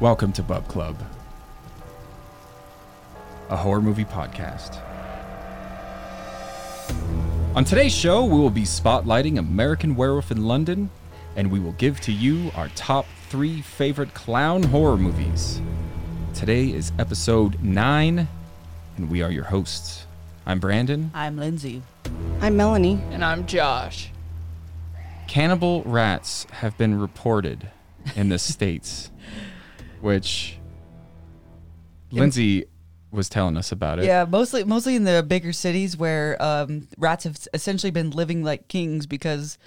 Welcome to Bub Club, a horror movie podcast. On today's show, we will be spotlighting American Werewolf in London, and we will give to you our top three favorite clown horror movies. Today is episode 9, and we are your hosts. I'm Brandon. I'm Lindsay. I'm Melanie. And I'm Josh. Cannibal rats have been reported in the States, which Lindsay was telling us about it. Yeah, mostly mostly in the bigger cities where um, rats have essentially been living like kings because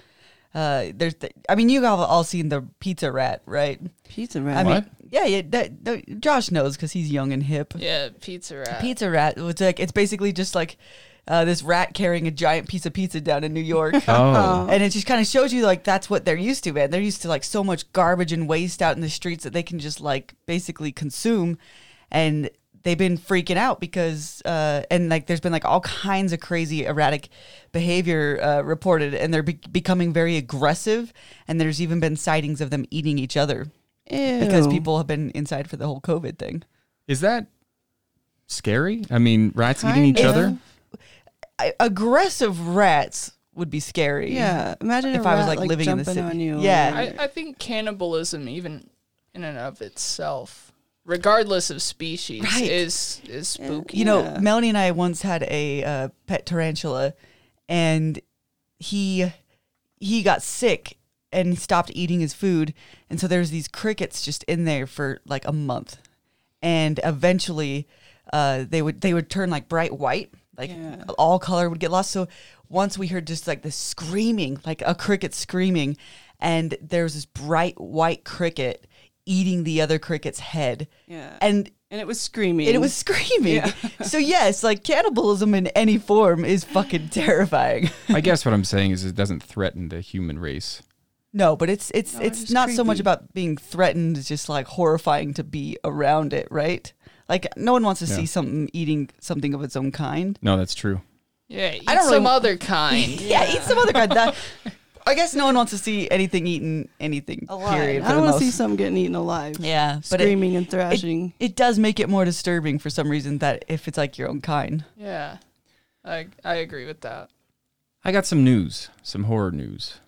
uh, there's. The, I mean, you have all seen the pizza rat, right? Pizza rat. I What? mean, yeah, yeah. That, that- Josh knows because he's young and hip. Yeah, pizza rat. Pizza rat. It's like it's basically just like uh, this rat carrying a giant piece of pizza down in New York. Oh, And it just kind of shows you like that's what they're used to, man. They're used to like so much garbage and waste out in the streets that they can just like basically consume, and they've been freaking out because uh, and like there's been like all kinds of crazy erratic behavior uh, reported, and they're be- becoming very aggressive, and there's even been sightings of them eating each other Ew. because people have been inside for the whole COVID thing. is that scary? I mean, rats eating each of. other? I, aggressive rats would be scary. Yeah. Imagine If if I I was, was like, living in the jumping city. on you. Yeah. I, I think cannibalism, even in and of itself, regardless of species, Right. is is spooky. You know, Yeah. Melanie and I once had a uh, pet tarantula, and he he got sick and stopped eating his food, and so there's these crickets just in there for like a month, and eventually, uh, they would they would turn like bright white, like Yeah. all color would get lost. So once we heard just like the screaming, like a cricket screaming, and there was this bright white cricket eating the other cricket's head, Yeah. and And it was screaming. and it was screaming. Yeah. so yes, like cannibalism in any form is fucking terrifying. I guess what I'm saying is it doesn't threaten the human race. no, but it's it's No, it's it's not so much about being threatened. It's just like horrifying to be around it, right? Like no one wants to Yeah. see something eating something of its own kind. No, that's true. yeah, eat I don't really some wa- other kind. Yeah, eat some other kind. That, I guess no one wants to see anything eating anything. alive. Period. I for don't the want to see something getting eaten alive. Yeah, but it, Screaming and thrashing. it does make it more disturbing for some reason that if it's like your own kind. Yeah, I I agree with that. I got some news, some horror news.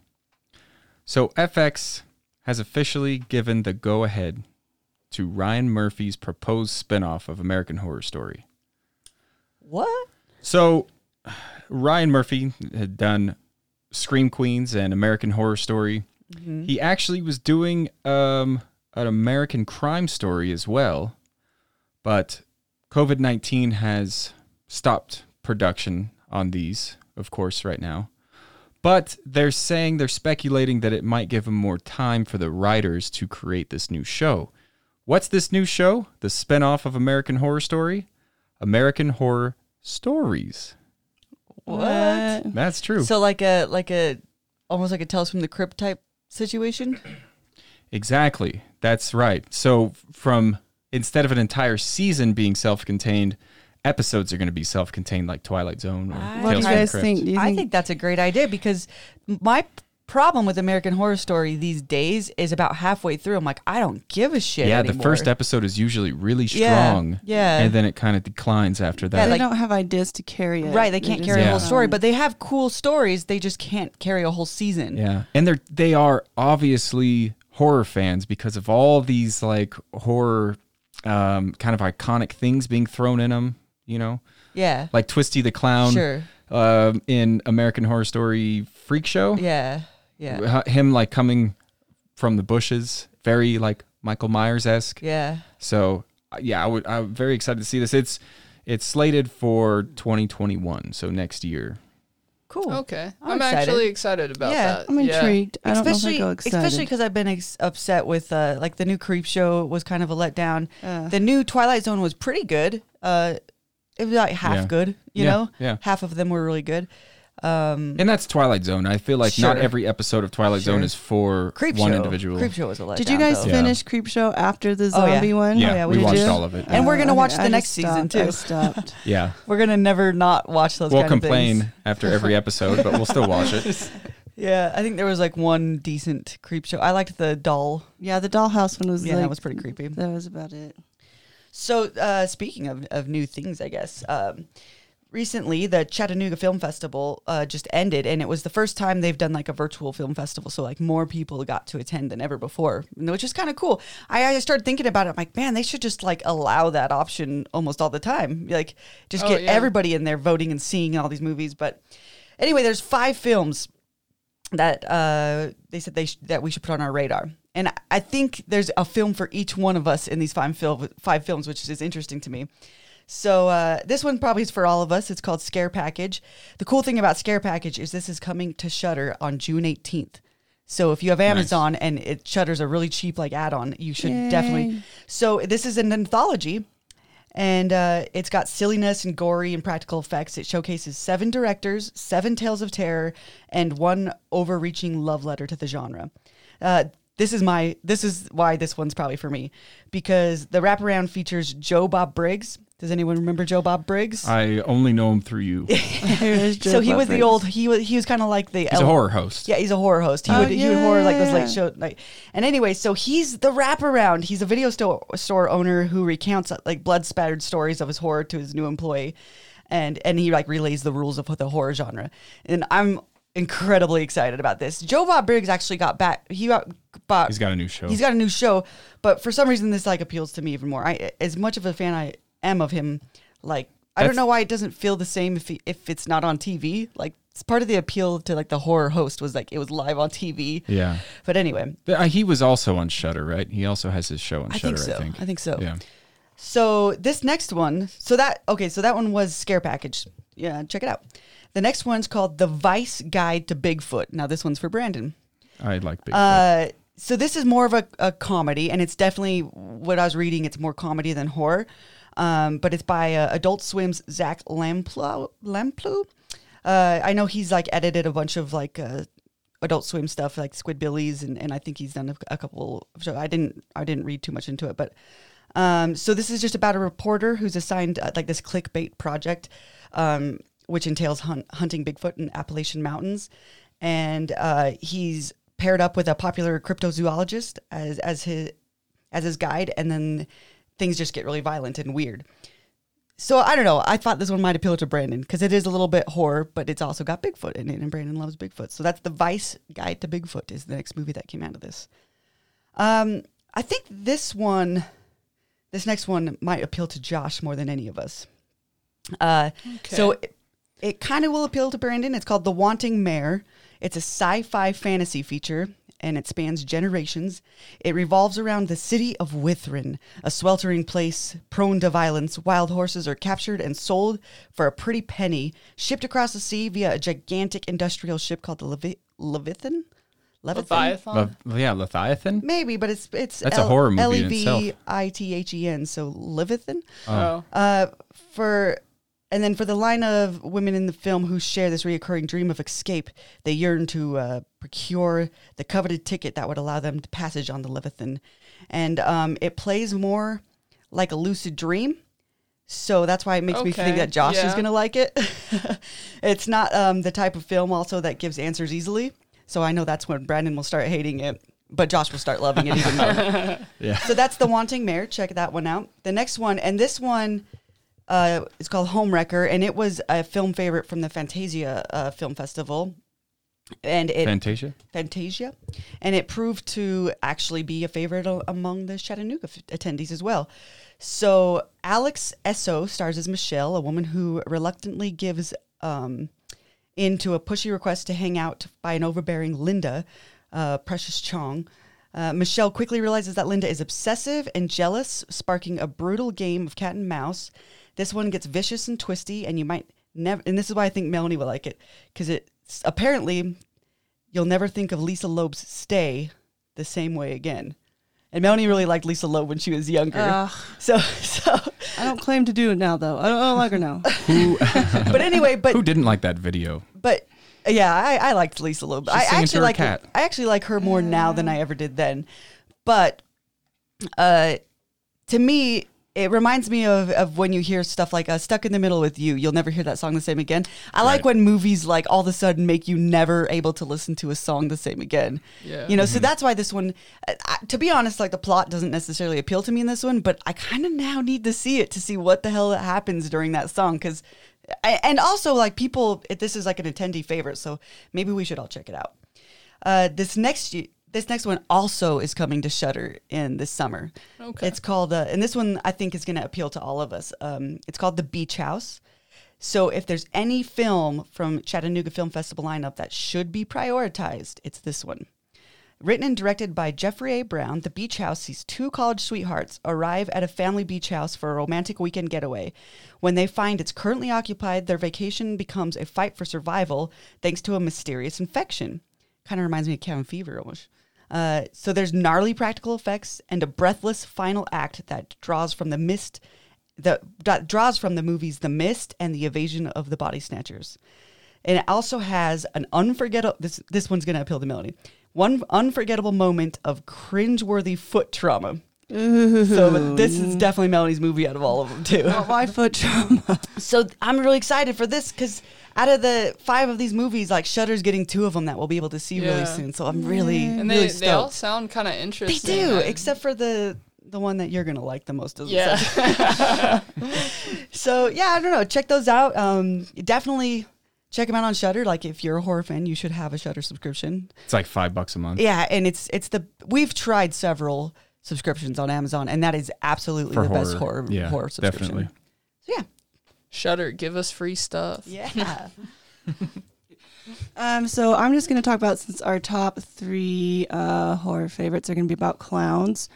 So FX has officially given the go ahead to Ryan Murphy's proposed spinoff of American Horror Story. What? So Ryan Murphy had done Scream Queens and American Horror Story. He actually was doing um, an American crime story as well, but COVID 19 has stopped production on these, of course, right now. But they're saying, they're speculating that it might give him more time for the writers to create this new show. What's this new show? The spinoff of American Horror Story? American Horror Stories. What? That's true. So like a like a almost like a Tales from the Crypt type situation. Exactly. That's right. So from instead of an entire season being self-contained, episodes are going to be self-contained like Twilight Zone or I- What do you from the guys Crypt. think? Do you I think, think that's a great idea because my p- problem with American Horror Story these days is about halfway through. I'm like, I don't give a shit. Yeah, the first episode is usually really strong. yeah. And then it kind of declines after that. Yeah, they like- don't have ideas to carry it. Right, they can't just carry a whole story, but they have cool stories. They just can't carry a whole season. Yeah. And they're they are obviously horror fans because of all these like horror um, kind of iconic things being thrown in them, you know? Yeah, Like Twisty the Clown sure. um, in American Horror Story Freak Show. Yeah, yeah, Him like coming from the bushes, very like Michael Myers esque. yeah. So uh, yeah, I would. I'm very excited to see this. It's it's slated for 2021, so next year. Cool. Okay, I'm I'm, excited. actually excited about Yeah. that. I'm Yeah. intrigued. I don't know if especially, I go excited. especially because I've been ex- upset with uh, like the new Creep Show was kind of a letdown. Uh, The new Twilight Zone was pretty good. Uh, it was like half Yeah. good. You Yeah, know, yeah. half of them were really good. Um, And that's Twilight Zone. I feel like not every episode of Twilight Sure. Zone is for Creep one Show. individual. Creep Show was a letdown. did you guys though. Finish Creep Show after the Oh, yeah. zombie one? Yeah, yeah, we we watched did. all of it. And we're gonna okay, watch the I next just season, stopped. I too. stopped. Yeah. We're gonna never not watch those. We'll kind of complain things. after every episode, but we'll still watch it. Yeah, I think there was like one decent creep show. I liked the doll. Yeah, the dollhouse one was Yeah, like, that was pretty creepy. That was about it. So, uh, speaking of, of new things, I guess, um, recently the Chattanooga Film Festival uh, just ended, and it was the first time they've done like a virtual film festival. So, like, more people got to attend than ever before, which is kind of cool. I, I started thinking about it. I'm like, man, they should just like allow that option almost all the time. Like, just Oh, get yeah. everybody in there voting and seeing all these movies. But anyway, there's five films that uh, they said they sh- that we should put on our radar. And I- think there's a film for each one of us in these five, fil- five films, which is interesting to me. So uh, this one probably is for all of us. It's called Scare Package. The cool thing about Scare Package is this is coming to Shudder on June 18th. So if you have Amazon and it Shudder's a really cheap like add-on, you should Yay. definitely. So this is an anthology and uh, it's got silliness and gory and practical effects. It showcases seven directors, seven tales of terror, and one overreaching love letter to the genre. Uh, this is my. This is why this one's probably for me, because the wraparound features Joe Bob Briggs. Does anyone remember Joe Bob Briggs? I only know him through you. Here is Joe so he was the old. He was. He was kind of like the. He's a horror host. yeah, he's a horror host. He Oh, would he would horror like those yeah. late show like. And anyway, so he's the wraparound. He's a video store store owner who recounts like blood spattered stories of his horror to his new employee, and and he like relays the rules of the horror genre. And I'm incredibly excited about this. Joe Bob Briggs actually got back. He got bought. He's got a new show. He's got a new show, but for some reason this like appeals to me even more. I as much of a fan I am of him, like I don't know why it doesn't feel the same if he, if it's not on TV. Like it's part of the appeal to like the horror host was like it was live on TV. yeah. But anyway, But, uh, he was also on Shudder, right? He also has his show on I Shudder. think so. I think. I think so. Yeah. So this next one, so that okay, so that one was Scare Package. Yeah, check it out. The next one's called The Vice Guide to Bigfoot. Now this one's for Brandon. I like Bigfoot. Uh, so this is more of a, a comedy, and it's definitely what I was reading. It's more comedy than horror, um, but it's by uh, Adult Swim's Zach Lamplugh. Lamplugh. Uh, I know he's like edited a bunch of like uh, Adult Swim stuff, like Squidbillies, and, and I think he's done a, a couple. Of shows. I didn't I didn't read too much into it, but um, so this is just about a reporter who's assigned uh, like this clickbait project, um, which entails hunt, hunting Bigfoot in Appalachian Mountains, and uh, he's paired up with a popular cryptozoologist as as his as his guide, and then things just get really violent and weird. So I don't know. I thought this one might appeal to Brandon because it is a little bit horror, but it's also got Bigfoot in it, and Brandon loves Bigfoot. So that's the Vice Guide to Bigfoot is the next movie that came out of this. Um, I think this one, this next one might appeal to Josh more than any of us. Uh, so it, it kind of will appeal to Brandon. It's called The Wanting Mare. It's a sci-fi fantasy feature and it spans generations. It revolves around the city of Whithren, a sweltering place prone to violence. Wild horses are captured and sold for a pretty penny, shipped across the sea via a gigantic industrial ship called the Levi- Leviathan. Leviathan. Le- yeah, Leviathan. Maybe, but it's it's That's a horror movie in L E itself. V I T H E N. So Leviathan. oh. Uh, for and then for the line of women in the film who share this reoccurring dream of escape, they yearn to uh, procure the coveted ticket that would allow them to passage on the Leviathan, and um, it plays more like a lucid dream. So that's why it makes me think that Josh is gonna like it. it's not um, the type of film also that gives answers easily. So I know that's when Brandon will start hating it, but Josh will start loving it even more. Yeah. So that's the Wanting Mare. Check that one out. The next one, and this one uh, is called Homewrecker, and it was a film favorite from the Fantasia uh, Film Festival. And it Fantasia. Fantasia, and it proved to actually be a favorite a- among the Chattanooga f- attendees as well. So Alex Esso stars as Michelle, a woman who reluctantly gives um, into a pushy request to hang out by an overbearing Linda, uh, Precious Chong. Uh, Michelle quickly realizes that Linda is obsessive and jealous, sparking a brutal game of cat and mouse. This one gets vicious and twisty, and you might never. And this is why I think Melanie will like it because it apparently you'll never think of Lisa Loeb's "Stay" the same way again. And Melanie really liked Lisa Loeb when she was younger. Ugh. so, so, I don't claim to do it now, though. I don't, I don't like her now. but anyway, but Who didn't like that video? but yeah, I, I liked Lisa Loeb. I singing to actually her like cat. I actually like her more now than I ever did then. But uh, to me, it reminds me of, of when you hear stuff like uh, "Stuck in the Middle with You." You'll never hear that song the same again. I like when movies like all of a sudden make you never able to listen to a song the same again. Yeah. You know, so that's why this one. uh, I, to be honest, like the plot doesn't necessarily appeal to me in this one, but I kind of now need to see it to see what the hell happens during that song because. And also, like people, this is like an attendee favorite, so maybe we should all check it out. Uh, this next this next one also is coming to Shudder in this summer. Okay. It's called, uh, and this one I think is going to appeal to all of us. Um, it's called The Beach House. So if there's any film from Chattanooga Film Festival lineup that should be prioritized, it's this one. Written and directed by Jeffrey A. Brown, The Beach House sees two college sweethearts arrive at a family beach house for a romantic weekend getaway. When they find it's currently occupied, their vacation becomes a fight for survival thanks to a mysterious infection. Kind of reminds me of Cabin Fever almost. Uh, so there's gnarly practical effects and a breathless final act that draws from the mist that, that draws from the movies The Mist and The Evasion of the Body Snatchers. And it also has an unforgettable this this one's gonna appeal to Melanie. One unforgettable moment of cringeworthy foot trauma. So this is definitely Melanie's movie out of all of them too. Why foot trauma? So I'm really excited for this because out of the five of these movies, like Shudder's getting two of them that we'll be able to see really soon. So I'm really, and really they, they all sound kind of interesting. They do, I- except for the the one that you're gonna like the most. Doesn't yeah. So yeah, I don't know. Check those out. Um, definitely check them out on Shudder. Like if you're a horror fan, you should have a Shudder subscription. It's like five bucks a month. Yeah, and it's it's the we've tried several subscriptions on Amazon, and that is absolutely For the best horror. horror Yeah, horror subscription. definitely. So yeah, Shudder, give us free stuff. yeah. Um, so I'm just going to talk about since our top three uh, horror favorites are going to be about clowns.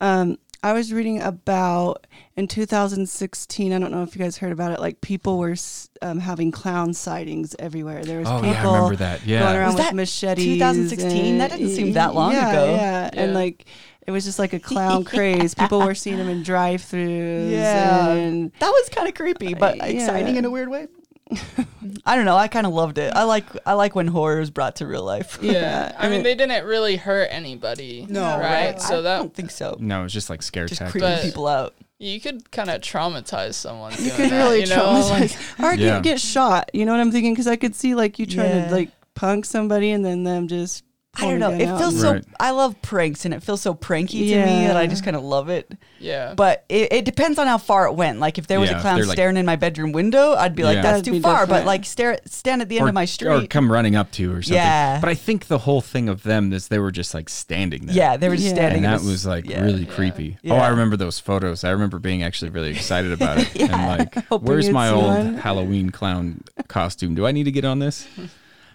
Um, I was reading about in 2016. I don't know if you guys heard about it. Like people were um, having clown sightings everywhere. There was Oh people yeah, I remember that. going Yeah. around Was with that machetes. 2016? That didn't seem that long yeah, ago. Yeah, and like it was just like a clown craze. People were seeing them in drive-throughs. Yeah. and That was kind of creepy, but Uh, exciting yeah. in a weird way. I don't know. I kind of loved it. I like I like when horror is brought to real life. yeah, I mean, they didn't really hurt anybody. No, right? So I that don't think so. No, it's just like scare Just tactics. creeping But- people out. you could kind of traumatize someone. you could really you know? Like, traumatize, or Yeah. get, get shot. You know what I'm thinking? Because I could see like you trying Yeah. to like punk somebody and then them just. I don't know. It out. feels so. I love pranks, and it feels so pranky to me that I just kind of love it. yeah. But it, it depends on how far it went. Like if there was Yeah, a clown they're, like- staring in my bedroom window, I'd be like, Yeah. "That's That'd too be far." But like stare, stand at the end or, of my street, or come running up to you or something. Yeah. But I think the whole thing of them is they were just like standing there. yeah, they were just Yeah. standing. And that this- was like yeah. really creepy. Oh, I remember those photos. I remember being actually really excited about it. Yeah. And like, where's my old one. Halloween clown costume? Do I need to get on this?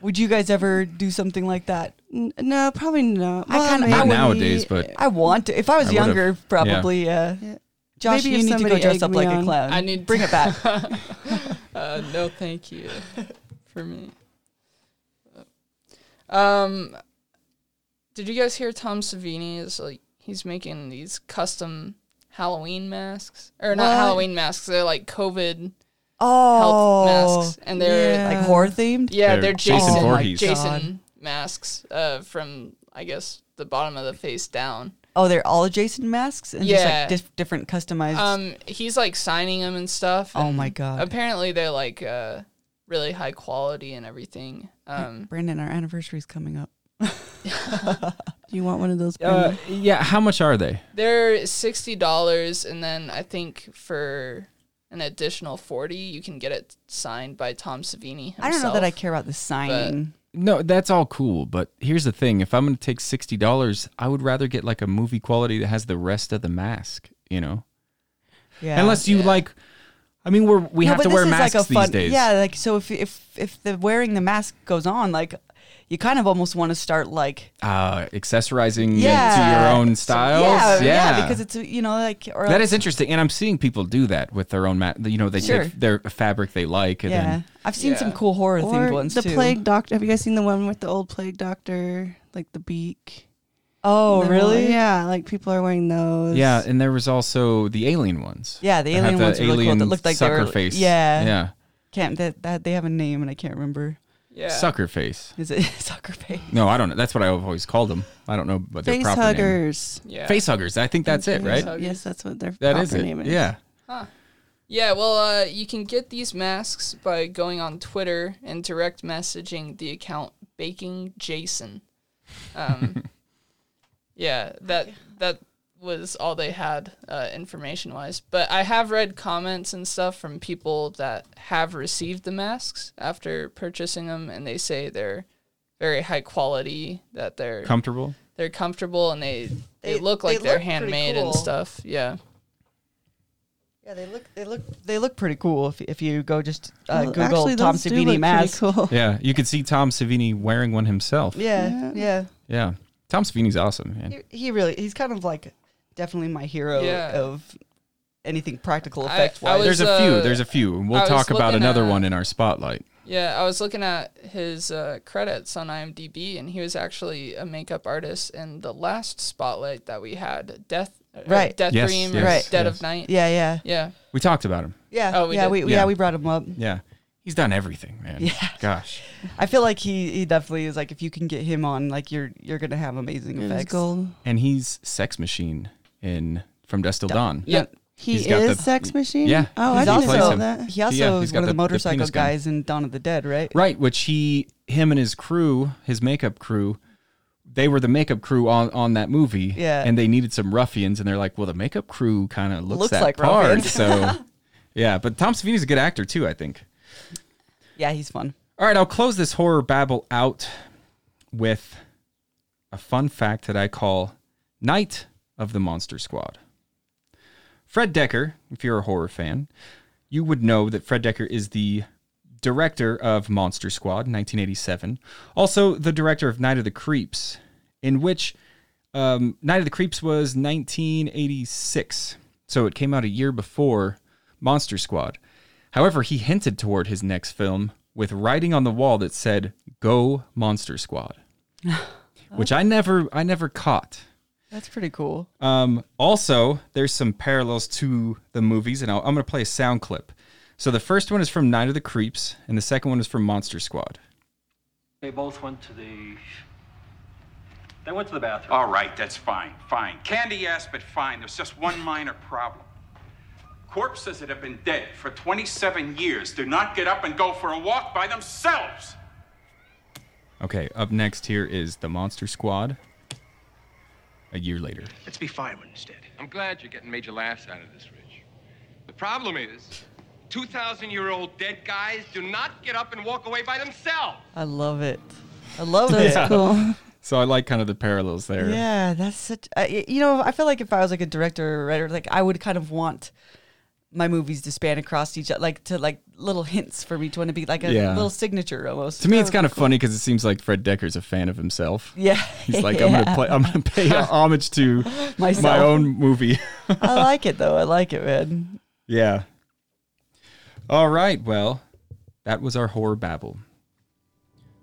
Would you guys ever do something like that? N- No, probably not. I kinda- Not nowadays, but I want to. If I was I would've. younger, probably. Yeah. Yeah. Josh, Maybe you need to go somebody dress egged up me like a on. clown. I need bring it back. uh, no, thank you for me. Um, did you guys hear Tom Savini is like he's making these custom Halloween masks or not What? Halloween masks? They're like COVID Oh, health masks, and they're Yeah. like horror themed. yeah, They're they're Jason Jason Voorhees. Jason masks uh, from I guess the bottom of the face down. Oh, they're all Jason masks and just like dif- different customized. Um, he's like signing them and stuff. Oh my God. Apparently they're like uh really high quality and everything. Um, Brandon, our anniversary's coming up. Do you want one of those? uh, yeah. How much are they? they're sixty dollars, and then I think for an additional forty, you can get it signed by Tom Savini. Himself. I don't know that I care about the signing. No, that's all cool. But here's the thing: if I'm going to take sixty dollars, I would rather get like a movie quality that has the rest of the mask. You know, yeah. unless you Yeah. like. I mean, we're we No, have to this wear is masks like a fun, these days. Yeah, like so if if if the wearing the mask goes on, like you kind of almost want to start like Uh, accessorizing yeah it to your own styles. Yeah, yeah, because it's you know like or That is interesting, and I'm seeing people do that with their own mat. You know, they Sure. take their fabric they like, and yeah. then I've seen some cool horror themed or ones the too. plague doctor. Have you guys seen the one with the old plague doctor, like the beak? Oh, The really? one- Yeah, like people are wearing those. yeah, and there was also the alien ones. Yeah, the that have alien the ones are really cool. That looked like they were face. Yeah, yeah. Can't that, that they have a name and I can't remember. Yeah. Sucker face. Is it sucker face? No, I don't know. That's what I've always called them. I don't know what their Face proper name. huggers. Yeah. Face huggers. I think that's it, right? huggers. Yes, that's what their That proper is it. name is. Yeah. Yeah, well, uh, you can get these masks by going on Twitter and direct messaging the account Baking Jason. Um, yeah, that that was all they had uh, information wise. But I have read comments and stuff from people that have received the masks after purchasing them, and they say they're very high quality, that they're Comfortable. they're comfortable, and they they, They- look they like they're look pretty handmade and stuff. Yeah. Yeah, they look they look they look pretty cool if if you go just uh, Well, Google actually, Tom Savini look pretty mask. Cool. Yeah, you could see Tom Savini wearing one himself. Yeah, Yeah. yeah. Yeah. Tom Savini's awesome, man. He, he really he's kind of like definitely my hero Yeah. of anything practical effect I wise. was- There's a few. uh, There's a few. We'll I talk about another at- one in our spotlight. Yeah, I was looking at his uh, credits on IMDb, and he was actually a makeup artist in the last spotlight that we had, Death, uh, Right. Death Yes, Dream, yes, Right. Dead yes. of Night. yeah, yeah, Yeah, We talked about him. yeah. Oh, we yeah, did? we Yeah. yeah we brought him up. Yeah. He's done everything, man. Yeah. Gosh. I feel like he he definitely is like if you can get him on, like you're you're gonna have amazing It effects. gold. And he's Sex Machine in From Dusk Till Dawn. yeah. He He's got is the- Sex Machine. Yeah. Oh, I He's didn't also know that. he also Yeah, is got one of the, the- the motorcycle penis gun. guys in Dawn of the Dead, right? Right, which he, him and his crew, his makeup crew, they were the makeup crew on, on that movie. Yeah. And they needed some ruffians, and they're like, well, the makeup crew kind of looks, Looks that like part. ruffians. So, yeah, but Tom Savini's a good actor, too, I think. Yeah, he's fun. All right, I'll close this horror babble out with a fun fact that I call Night of the Monster Squad. Fred Decker, if you're a horror fan, you would know that Fred Decker is the director of Monster Squad 1987, also the director of Night of the Creeps, in which um, Night of the Creeps was 1986. So it came out a year before Monster Squad. However, he hinted toward his next film with writing on the wall that said "Go Monster Squad," which I never I never caught. That's pretty cool. Um, also, there's some parallels to the movies, and I'll, I'm going to play a sound clip. So the first one is from Night of the Creeps, and the second one is from Monster Squad. They both went to the. They went to the bathroom. All right, that's fine, fine. Candy, yes, but fine. There's just one minor problem. Corpses that have been dead for 27 years do not get up and go for a walk by themselves. Okay, up next here is the Monster Squad. A year later. Let's be fine instead. I'm glad you're getting major laughs out of this, Rich. The problem is, 2,000 year old dead guys do not get up and walk away by themselves. I love it. I love That's it. cool. So I like kind of the parallels there. Yeah, that's such. Uh, you know, I feel like if I was like a director or writer, like I would kind of want my movies to span across each other, like to like little hints for each one to be like a Yeah. little signature almost. To me, it's oh, kind of funny because it seems like Fred Decker's a fan of himself. Yeah, He's like, I'm gonna play. I'm gonna pay homage to Myself. my own movie. I like it though. I like it, man. yeah. All right. Well, that was our horror babble.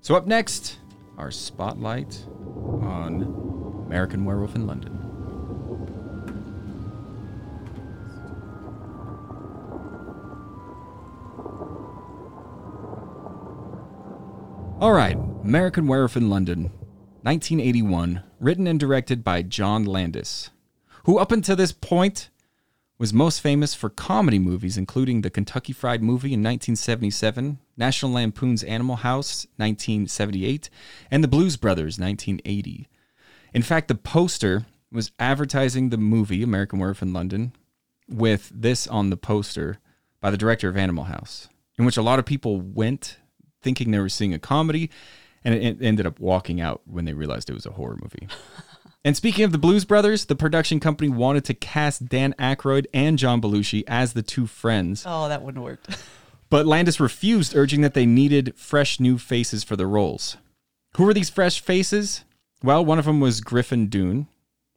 So up next, our spotlight on American Werewolf in London. All right, American Werewolf in London, 1981, written and directed by John Landis, who up until this point was most famous for comedy movies, including the Kentucky Fried Movie in 1977, National Lampoon's Animal House 1978, and the Blues Brothers 1980. In fact, the poster was advertising the movie American Werewolf in London with this on the poster by the director of Animal House, in which a lot of people went thinking they were seeing a comedy, and it ended up walking out when they realized it was a horror movie. And speaking of the Blues Brothers, the production company wanted to cast Dan Aykroyd and John Belushi as the two friends, Oh, that wouldn't work. but Landis refused, urging that they needed fresh new faces for the roles. Who were these fresh faces? Well, one of them was Griffin Dunne,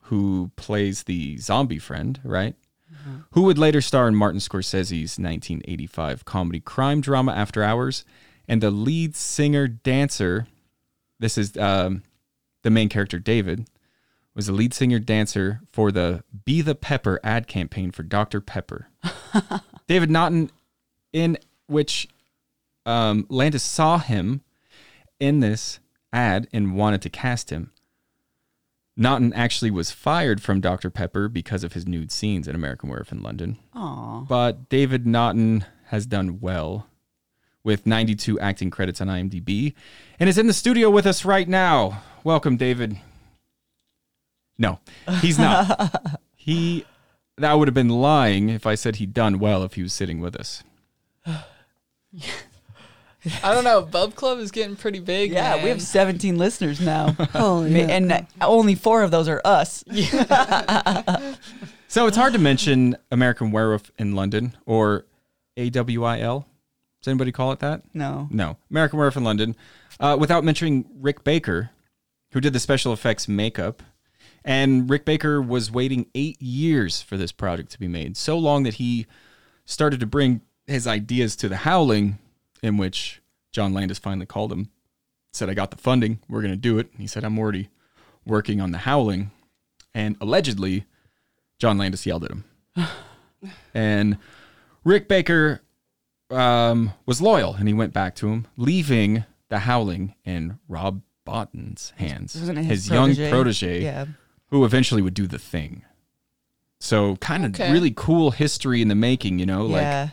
who plays the zombie friend, right? Mm-hmm. Who would later star in Martin Scorsese's 1985 comedy crime drama After Hours, and the lead singer dancer. This is um, the main character, David, was the lead singer dancer for the Be the Pepper ad campaign for Dr. Pepper. David Naughton, in which um, Landis saw him in this ad and wanted to cast him. Naughton actually was fired from Dr. Pepper because of his nude scenes in American Werewolf in London. Aw. But David Naughton has done well with 92 acting credits on IMDb and is in the studio with us right now. Welcome, David. No, he's not. he that would have been lying if I said he'd done well if he was sitting with us. I don't know. Bub Club is getting pretty big. Yeah, we have 17 listeners now. Holy Ma- yeah. and only four of those are us. So it's hard to mention American Werewolf in London or AWIL. Does anybody call it that? No. No, American Werewolf in London, uh, without mentioning Rick Baker, who did the special effects makeup. And Rick Baker was waiting eight years for this project to be made, so long that he started to bring his ideas to The Howling, in which John Landis finally called him, said, I got the funding, we're going to do it. And he said, I'm already working on The Howling. And allegedly, John Landis yelled at him. and Rick Baker um, was loyal and he went back to him, leaving the howling in Rob Bottin's hands, his, his young protege? protege, Yeah. who eventually would do the thing. So, kind of Okay. really cool history in the making, you know? Like, yeah.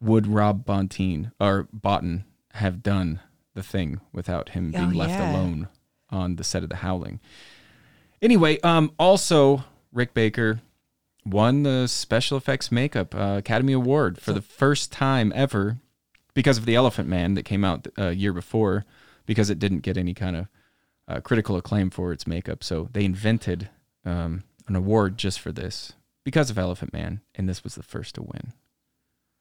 would Rob Bonteen or Bottin have done the thing without him being Oh, left yeah. alone on the set of The Howling? Anyway, um, also Rick Baker won the special effects makeup uh, Academy Award for the first time ever because of the Elephant Man that came out a year before because it didn't get any kind of uh, critical acclaim for its makeup. So they invented um, an award just for this because of Elephant Man, and this was the first to win.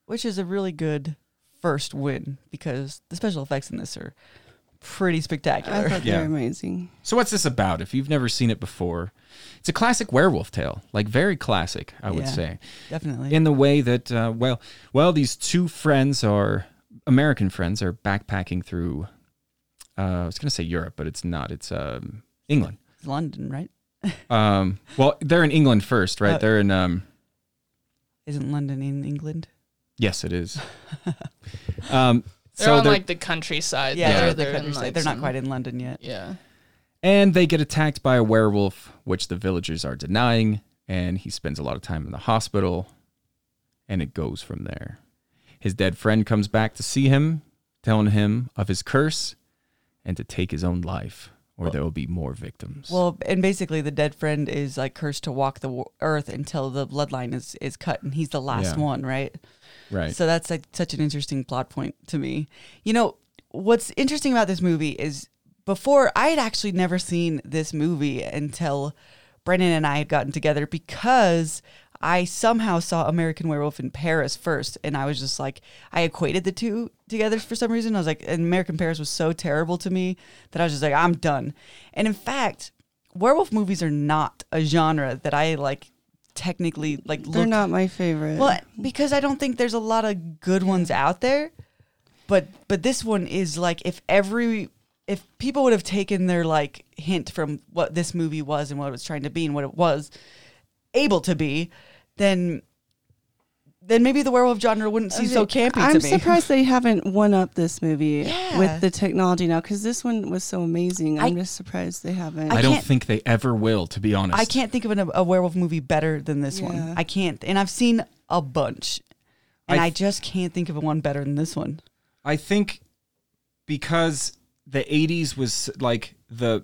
Which is a really good first win because the special effects in this are pretty I spectacular. thought they Yeah. were amazing. So what's this about? If you've never seen it before, it's a classic werewolf tale, like very classic, I would Yeah. say, Definitely. in the way that uh, well, well, these two friends are American friends are backpacking through. Uh, I was going to say Europe, but it's not. It's um, England. It's London, right? Um, well, they're in England first, right? Uh, they're in. Um, Isn't London in England? yes, it is. um, They're so on they're, like the countryside. Yeah, there. they're, the countryside. like, they're not some- quite in London yet. Yeah. and they get attacked by a werewolf, which the villagers are denying, and he spends a lot of time in the hospital, and it goes from there. His dead friend comes back to see him, telling him of his curse and to take his own life, or there will be more victims. Well, and basically, the dead friend is like cursed to walk the earth until the bloodline is is cut, and he's the last Yeah. one, right? right. So that's like such an interesting plot point to me. You know, what's interesting about this movie is before I had actually never seen this movie until Brandon and I had gotten together because I somehow saw American Werewolf in Paris first, and I was just like, I equated the two together for some reason. I was like, and American Paris was so terrible to me that I was just like, I'm done. And in fact, werewolf movies are not a genre that I like technically like They're not my favorite. well, because I don't think there's a lot of good ones out there. But but this one is like if every if people would have taken their like hint from what this movie was and what it was trying to be and what it was able to be, then then maybe the werewolf genre wouldn't seem so campy I'm to me. surprised they haven't one up this movie Yeah. with the technology now because this one was so amazing. I'm I- just surprised they haven't. I, I don't can't- think they ever will, to be honest. I can't think of an, a werewolf movie better than this one. I can't, and I've seen a bunch, and I I, just can't think of one better than this one. I think because the 80s was like the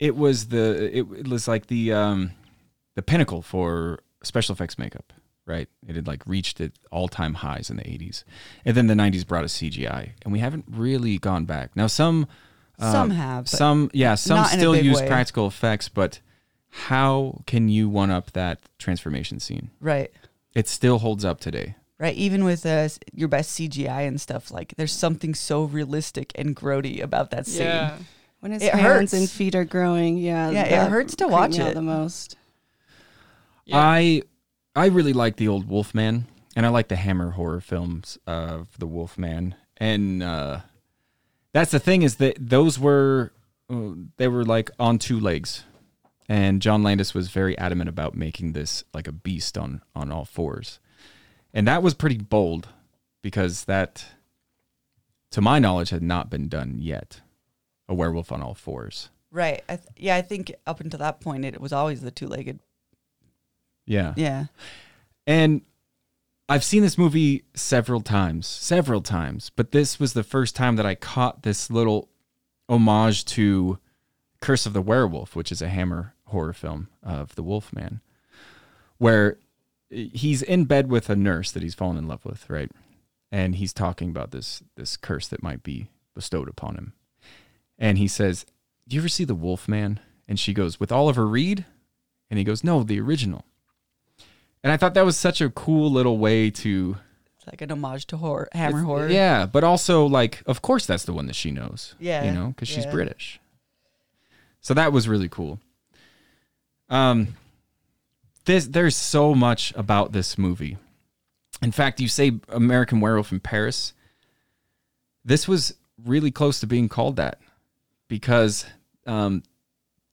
it was the it, it was like the um the pinnacle for special effects makeup, right? It had like reached its all-time highs in the 80s. And then the 90s brought us CGI, and we haven't really gone back. Now some uh, Some have, some yeah, some not in a still use way. practical effects, but how can you one up that transformation scene? Right. It still holds up today. right? Even with uh, your best CGI and stuff, like there's something so realistic and grody about that scene. Yeah. when his it hands hurts. and feet are growing, yeah, Yeah, it hurts to watch me out it. the most. Yeah. I I really like the old Wolfman, and I like the Hammer horror films of the Wolfman, and uh, that's the thing is that those were uh, they were like on two legs, and John Landis was very adamant about making this like a beast on on all fours, and that was pretty bold because that to my knowledge, had not been done yet. A werewolf on all fours. Right. I th- yeah, I think up until that point, it was always the two legged. Yeah. Yeah. And I've seen this movie several times, several times, but this was the first time that I caught this little homage to Curse of the Werewolf, which is a Hammer horror film of the Wolfman, where he's in bed with a nurse that he's fallen in love with, right? And he's talking about this this curse that might be bestowed upon him. And he says, "Do you ever see the Wolfman?" And she goes, "With Oliver Reed?" And he goes, "No, the original." And I thought that was such a cool little way to It's like an homage to horror, Hammer horror. Yeah, but also like, of course, that's the one that she knows. Yeah, you know, because she's yeah. British. So that was really cool. Um, this there's so much about this movie. In fact, you say American Werewolf in Paris. This was really close to being called that because um,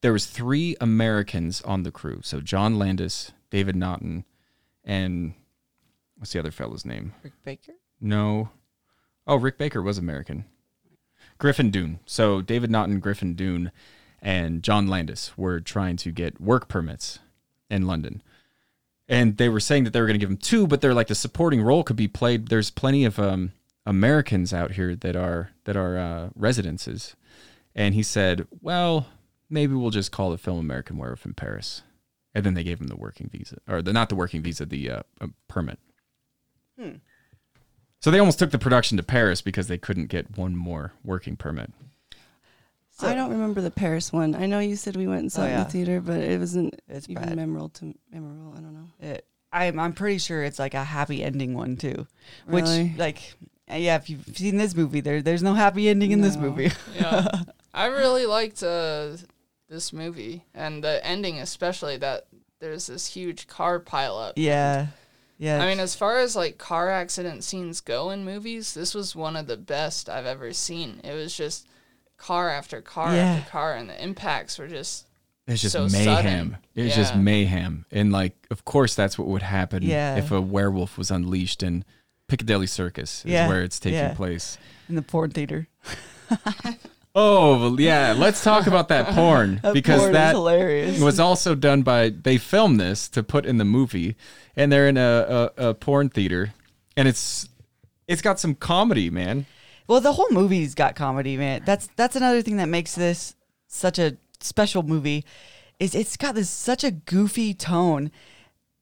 there was three Americans on the crew. So John Landis, David Naughton, and what's the other fellow's name? Rick Baker. No. Oh, Rick Baker was American. Griffin Dunne. So David Naughton, Griffin Dunne, and John Landis were trying to get work permits in London. And they were saying that they were going to give him two, but they're like the supporting role could be played. There's plenty of um, Americans out here that are that are uh, residences. And he said, "Well, maybe we'll just call the film American Werewolf in Paris." And then they gave him the working visa, or the not the working visa, the uh, uh, permit. So they almost took the production to Paris because they couldn't get one more working permit. I don't remember the Paris one. I know you said we went and saw Oh, it in yeah. the theater, but it wasn't It's even bad. memorable to memorable. I don't know. It, I'm I'm pretty sure it's like a happy ending one too. Which Really? like yeah, if you've seen this movie, there there's no happy ending in this movie. Yeah, I really liked uh, this movie and the ending, especially that there's this huge car pileup. yeah. Yeah. I mean, as far as like car accident scenes go in movies, this was one of the best I've ever seen. It was just car after car Yeah. after car, and the impacts were just It's just So mayhem. sudden. It's just mayhem. And like, of course, that's what would happen Yeah. if a werewolf was unleashed in Piccadilly Circus, is Yeah, where it's taking yeah. place. in the porn theater. Oh yeah, let's talk about that porn That because porn that was also done by. They filmed this to put in the movie, and they're in a, a, a porn theater, and it's it's got some comedy, man. Well, the whole movie's got comedy, man. That's that's another thing that makes this such a special movie. Is it's got this such a goofy tone,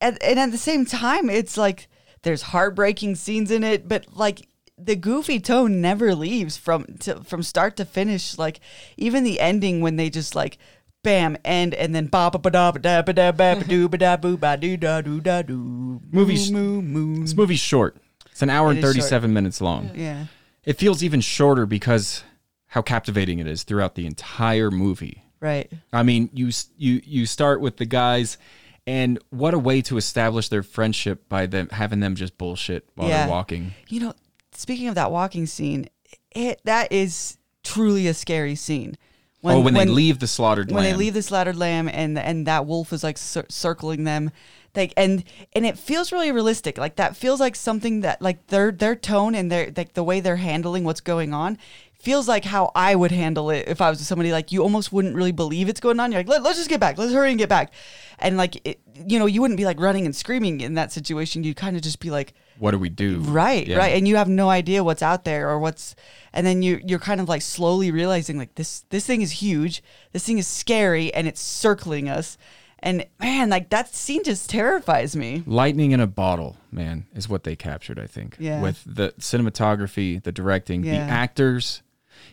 and and at the same time, it's like there's heartbreaking scenes in it, but like the goofy tone never leaves from to, from start to finish. Like even the ending when they just like. Bam, end, and then ba ba ba da ba da ba da ba ba doo ba da boo ba doo da doo da doo. Movie's- moo moo. This movie's short. It's an hour It and thirty-seven minutes long. Yeah, It feels even shorter because how captivating it is throughout the entire movie. right. I mean, you you you start with the guys, and what a way to establish their friendship by them having them just bullshit while Yeah. they're walking. You know, speaking of that walking scene, it that is truly a scary scene. oh, when, they leave the slaughtered when lamb. they leave the slaughtered lamb and and that wolf is like cir- circling them, like and and it feels really realistic. Like that feels like something that like their their tone and their like the way they're handling what's going on feels like how I would handle it if I was somebody like you almost wouldn't really believe it's going on. You're like, Let, let's just get back. Let's hurry and get back. And like, it, you know, you wouldn't be like running and screaming in that situation. You'd kind of just be like, what do we do? Right, Yeah. right. And you have no idea what's out there or what's and then you you're kind of like slowly realizing like this this thing is huge. This thing is scary and it's circling us. And man, like that scene just terrifies me. Lightning in a bottle, man, is what they captured. I think. Yeah. With the cinematography, the directing, the actors,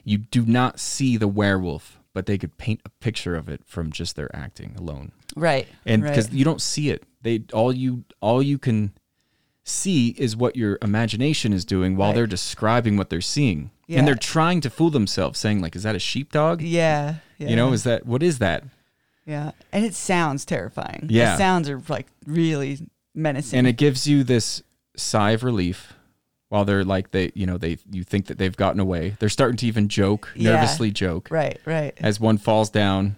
you do not see the werewolf, but they could paint a picture of it from just their acting alone. Right. and right. because you don't see it they all you all you can see is what your imagination is doing while Right. they're describing what they're seeing Yeah. and they're trying to fool themselves saying like is that a sheepdog yeah, yeah. you know is that what is that yeah. And it sounds terrifying. Yeah. The sounds are like really menacing. and it gives you this sigh of relief while they're like they you know they you think that they've gotten away they're starting to even joke Yeah. nervously joke right, right. as one falls down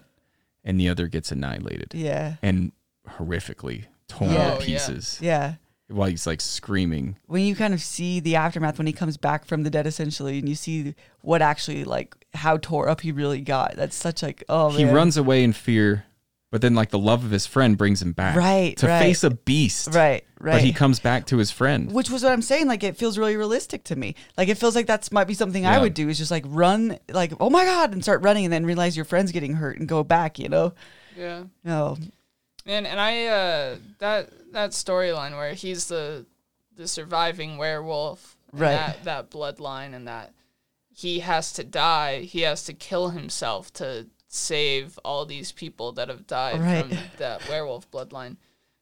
and the other gets annihilated Yeah. and horrifically torn to Oh, yeah. pieces Yeah. While he's like screaming. when you kind of see the aftermath when he comes back from the dead essentially and you see what actually like how tore up he really got that's such like oh He man. runs away in fear, but then like the love of his friend brings him back. Right, To right. face a beast. right right But he comes back to his friend. which was what i'm saying like it feels really realistic to me like it feels like that's might be something i would do is just like run like oh my god and start running and then realize your friend's getting hurt and go back you know Yeah. no And and I uh that that storyline where he's the the surviving werewolf, Right. That that bloodline and that he has to die. He has to kill himself to save all these people that have died Right. from that werewolf bloodline.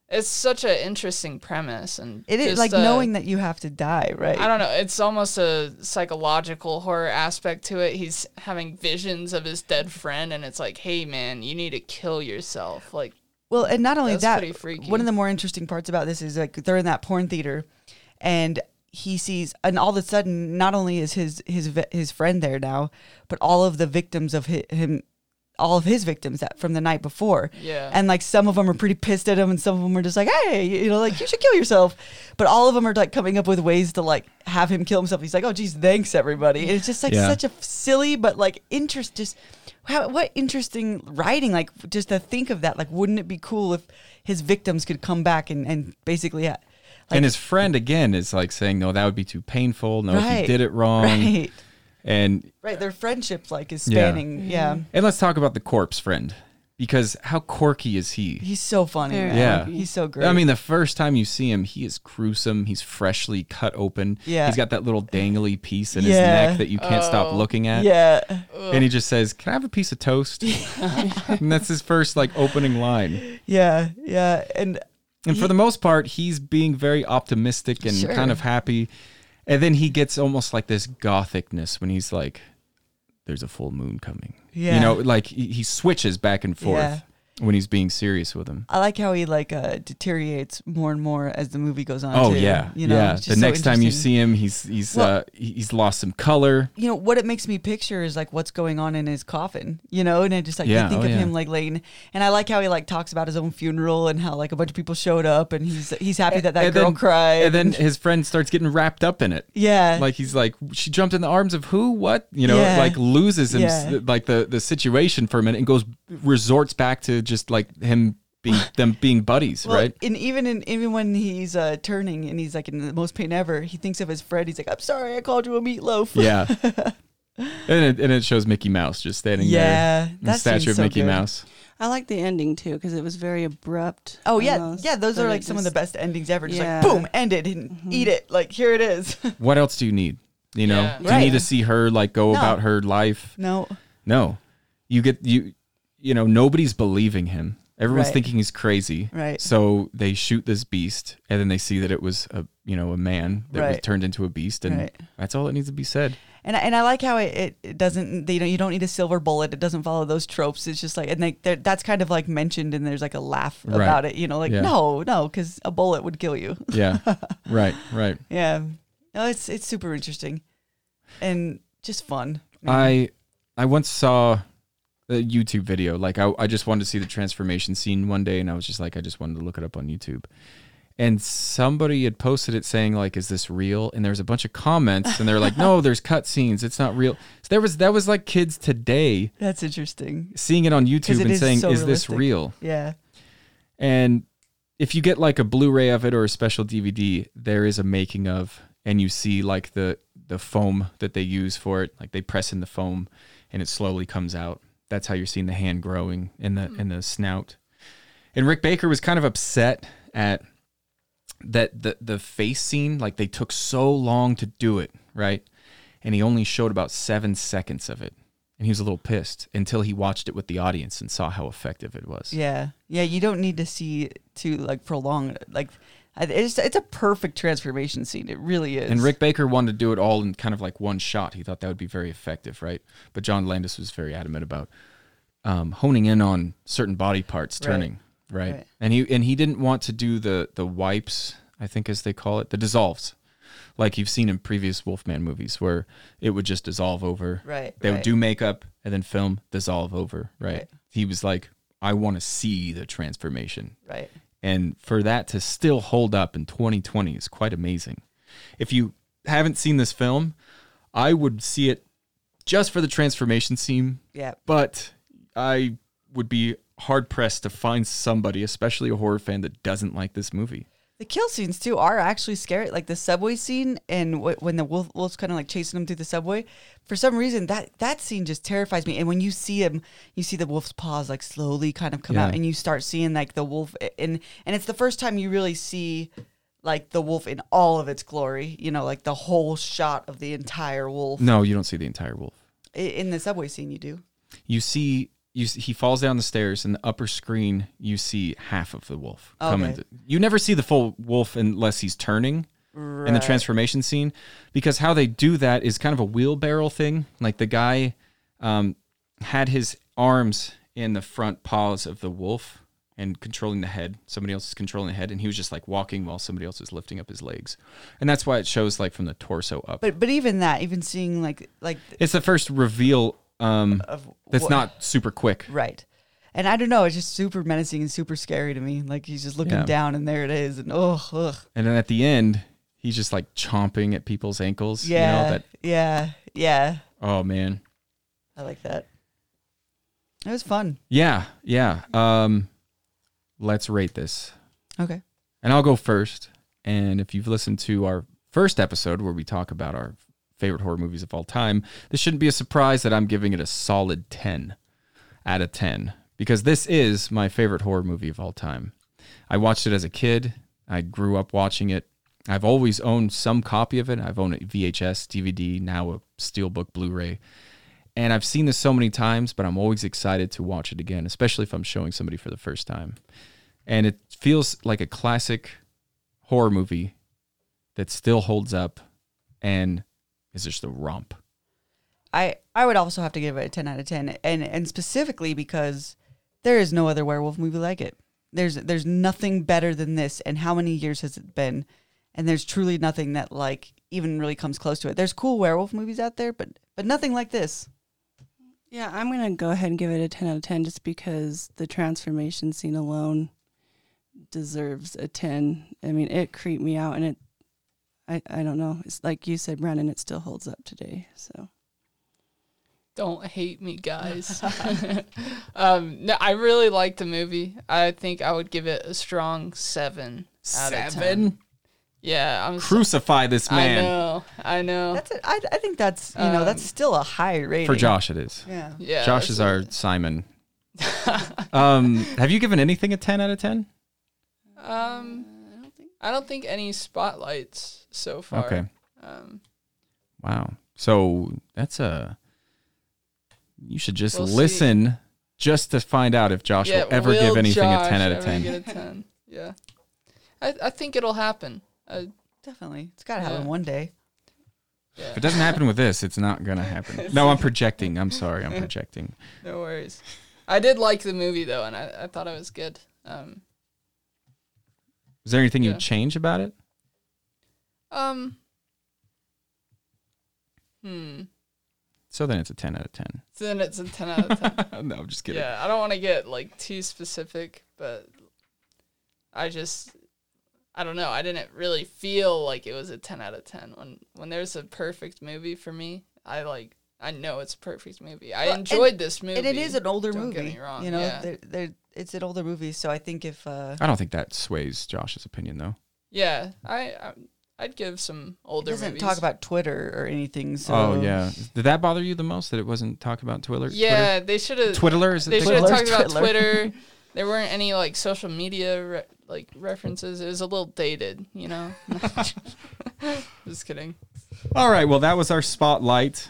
It's such an interesting premise, and it is like uh, knowing that you have to die right I don't know. It's almost a psychological horror aspect to it. He's having visions of his dead friend, and it's like, hey, man, you need to kill yourself. Like, Well, and not only That's that, one of the more interesting parts about this is like they're in that porn theater, and he sees, and all of a sudden, not only is his his his friend there now, but all of the victims of hi- him, all of his victims that from the night before. Yeah. And like some of them are pretty pissed at him, and some of them are just like, hey, you know, like you should kill yourself. But all of them are like coming up with ways to like have him kill himself. He's like, oh, geez, thanks everybody. And it's just like Yeah. such a silly but like interest. Just how, what interesting writing. Like just to think of that. Like, wouldn't it be cool if his victims could come back and and basically. Uh, like, and his friend again is like saying, No, that would be too painful. No, Right, he did it wrong. right, And right. Their friendship like is Yeah. spanning. Yeah, mm-hmm. and let's talk about the corpse friend. Because how quirky is he? he's so funny. Man. Yeah. he's so great. I mean, the first time you see him, he is gruesome. He's freshly cut open. Yeah. He's got that little dangly piece in his Yeah. neck that you can't stop Oh. looking at. yeah, And he just says, Can I have a piece of toast? and that's his first like opening line. yeah, yeah, and And for the most part, he's being very optimistic and Sure. kind of happy. And then he gets almost like this gothicness when he's like, There's a full moon coming. Yeah. You know, like he, he switches back and forth Yeah. When he's being serious with him. I like how he like uh, deteriorates more and more as the movie goes on. Oh too. yeah, you know, yeah. The so next time you see him, he's he's Well- uh, he's lost some color. you know what it makes me picture is like what's going on in his coffin, you know, and I just like Yeah, think oh, of yeah. him like laying, and I like how he like talks about his own funeral and how like a bunch of people showed up and he's he's happy that that And girl then- cried, and then his friend starts getting wrapped up in it. yeah, Like he's like, she jumped in the arms of who? What? You know, Yeah. like loses him, like the the situation for a minute, and goes resorts back to just like him being them being buddies, Well, right? And even in even when he's uh, turning and he's like in the most pain ever, he thinks of his friend. He's like, "I'm sorry, I called you a meatloaf." Yeah. and it, and it shows Mickey Mouse just standing Yeah, there, the that statue of so Mickey good. Mouse. I like the ending too because it was very abrupt. Oh yeah, almost, yeah. Those but are it like some of the best endings ever. Just Yeah. like boom, ended and eat it. Like here it is. What else do you need? You know, Yeah. do you need to see her like go No. about her life? no, No, you get you, you know, nobody's believing him. Everyone's Right. thinking he's crazy. Right. So they shoot this beast, and then they see that it was a you know a man that was turned into a beast, and Right. that's all that needs to be said. And I- and I like how it, it, it doesn't you know you don't need a silver bullet. It doesn't follow those tropes. It's just like and they, that's kind of like mentioned and there's like a laugh Right. about it. You know, like Yeah. no, no, because a bullet would kill you. Yeah. right. Right. yeah, no, it's it's super interesting and just fun. I I once saw a YouTube video. Like I, I just wanted to see the transformation scene one day, and I was just like, I just wanted to look it up on YouTube. And somebody had posted it saying like, "Is this real?" And there was a bunch of comments, and they're like, "No, there's cutscenes. It's not real." So there was that was like kids today that's interesting. seeing it on YouTube it and is saying, so "Is this real?" Yeah, And if you get like a Blu-ray of it or a special DVD, there is a making of, and you see like the the foam that they use for it. Like they press in the foam, and it slowly comes out. That's how you're seeing the hand growing in the hmm. in the snout. And Rick Baker was kind of upset at that the the face scene. Like they took so long to do it, right? And he only showed about seven seconds of it. And he was a little pissed until he watched it with the audience and saw how effective it was. yeah, yeah. You don't need to see to like prolong. Like it's it's a perfect transformation scene. It really is. And Rick Baker wanted to do it all in kind of like one shot. He thought that would be very effective, right? But John Landis was very adamant about um, honing in on certain body parts turning, right? Right. And he and he didn't want to do the the wipes, I think as they call it, the dissolves, like you've seen in previous Wolfman movies, where it would just dissolve over. Right, They would do makeup and then film, dissolve over. Right. Right. He was like, I want to see the transformation right. And for that to still hold up in 2020 is quite amazing. If you haven't seen this film, I would see it just for the transformation scene, Yeah. but I would be hard pressed to find somebody, especially a horror fan, that doesn't like this movie. The kill scenes too are actually scary. Like the subway scene and wh- when the wolf wolf's kind of like chasing him through the subway. For some reason, that that scene just terrifies me. And when you see him, you see the wolf's paws like slowly kind of come out, and you start seeing like the wolf. And and it's the first time you really see like the wolf in all of its glory. You know, like the whole shot of the entire wolf. No, you don't see the entire wolf. In the subway scene, you do. You see, you see, he falls down the stairs and the upper screen. You see half of the wolf coming. Okay. You never see the full wolf unless he's turning in the transformation scene, because how they do that is kind of a wheelbarrow thing. Like the guy um, had his arms in the front paws of the wolf and controlling the head. Somebody else is controlling the head, and he was just like walking while somebody else was lifting up his legs, and that's why it shows like from the torso up. But but even that, even seeing like like it's the first reveal um, of that's wha- not super quick. Right. And I don't know, it's just super menacing and super scary to me. Like he's just looking Yeah. down and there it is. And oh, ugh. And then at the end, he's just like chomping at people's ankles. Yeah. You know, that, yeah. Yeah. oh man. I like that. It was fun. Yeah. Yeah. Um, let's rate this. Okay. And I'll go first. And if you've listened to our first episode where we talk about our favorite horror movies of all time, this shouldn't be a surprise that I'm giving it a solid 10 out of 10 because this is my favorite horror movie of all time. I watched it as a kid. I grew up watching it. I've always owned some copy of it. I've owned a VHS, DVD, now a Steelbook Blu ray. And I've seen this so many times, but I'm always excited to watch it again, especially if I'm showing somebody for the first time. And it feels like a classic horror movie that still holds up and is just a romp. I I would also have to give it a 10 out of 10 and and specifically because there is no other werewolf movie like it. There's there's nothing better than this and how many years has it been? And there's truly nothing that like even really comes close to it. There's cool werewolf movies out there, but but nothing like this. Yeah, I'm gonna go ahead and give it a ten out of ten just because the transformation scene alone deserves a ten. I mean, it creeped me out, and it, I, I don't know. It's like you said, Brandon. It still holds up today. So Don't hate me, guys. um, no, I really like the movie. I think I would give it a strong seven. Out of 10. Seven? Yeah, I'm. so- Crucify this man. I know. I know. That's it. I, I think that's you know that's Um, still a high rating For Josh, it is. Yeah. yeah. Josh is our that's- Simon. um, have you given anything a 10 out of 10? Um, I don't think any spotlights so far. Okay. Um, Wow. So that's a. You should just We'll see. listen just to find out if Josh yeah, will ever will give anything Josh a 10 out of 10. Get a ten. Yeah. I I think it'll happen. Uh, Definitely. It's got to happen Yeah. one day. yeah. If it doesn't happen with this, it's not going to happen. No, I'm projecting. I'm sorry. I'm projecting. No worries. I did like the movie though, and I, I thought it was good. Um, Is there anything Yeah. you'd change about it? um, hmm. So then it's a 10 out of 10. So then it's a ten out of ten. no, I'm just kidding. yeah, I don't want to get like too specific, but I just I don't know. I didn't really feel like it was a ten out of ten when when there's a perfect movie for me. I like I know it's a perfect movie. I Well, and- enjoyed this movie, And it is an older Don't movie. get me wrong. You know, yeah. they're, they're, it's an older movie. So I think if uh, I don't think that sways Josh's opinion, though. yeah, I, I I'd give some it older doesn't movies. talk about Twitter or anything. So oh, yeah. Did that bother you the most that it wasn't talk about Twitter? Yeah, they should have. Twiddler? Is They should have talked about Twitter. There weren't any like social media re- like references. It was a little dated, you know. Just kidding. All right, well, that was our spotlight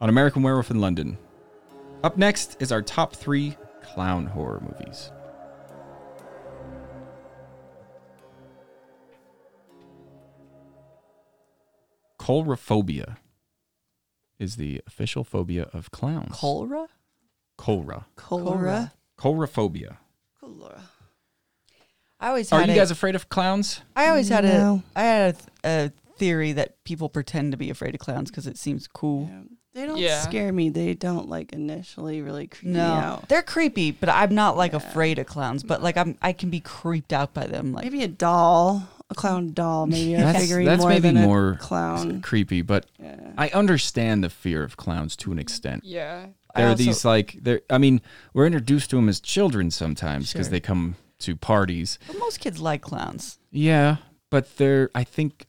on American Werewolf in London. Up next is our top three clown horror movies. Coulrophobia is the official phobia of clowns. Cholera? Colra. cholera. Coulrophobia. Cholera. I always Are you a- guys afraid of clowns? I always had No. a I had a, a theory that people pretend to be afraid of clowns because it seems cool. Yeah. They don't Yeah. scare me. They don't like initially really creep me No, out. they're creepy, but I'm not like Yeah. afraid of clowns. But like I'm, I can be creeped out by them. Like Maybe a doll, a clown doll. Maybe a That's, figurine that's more maybe than more a clown. creepy, but Yeah. I understand the fear of clowns to an extent. Yeah. I There are also- these like there. I mean, we're introduced to them as children sometimes because Sure. they come to parties. but most kids like clowns. Yeah, but they're. I think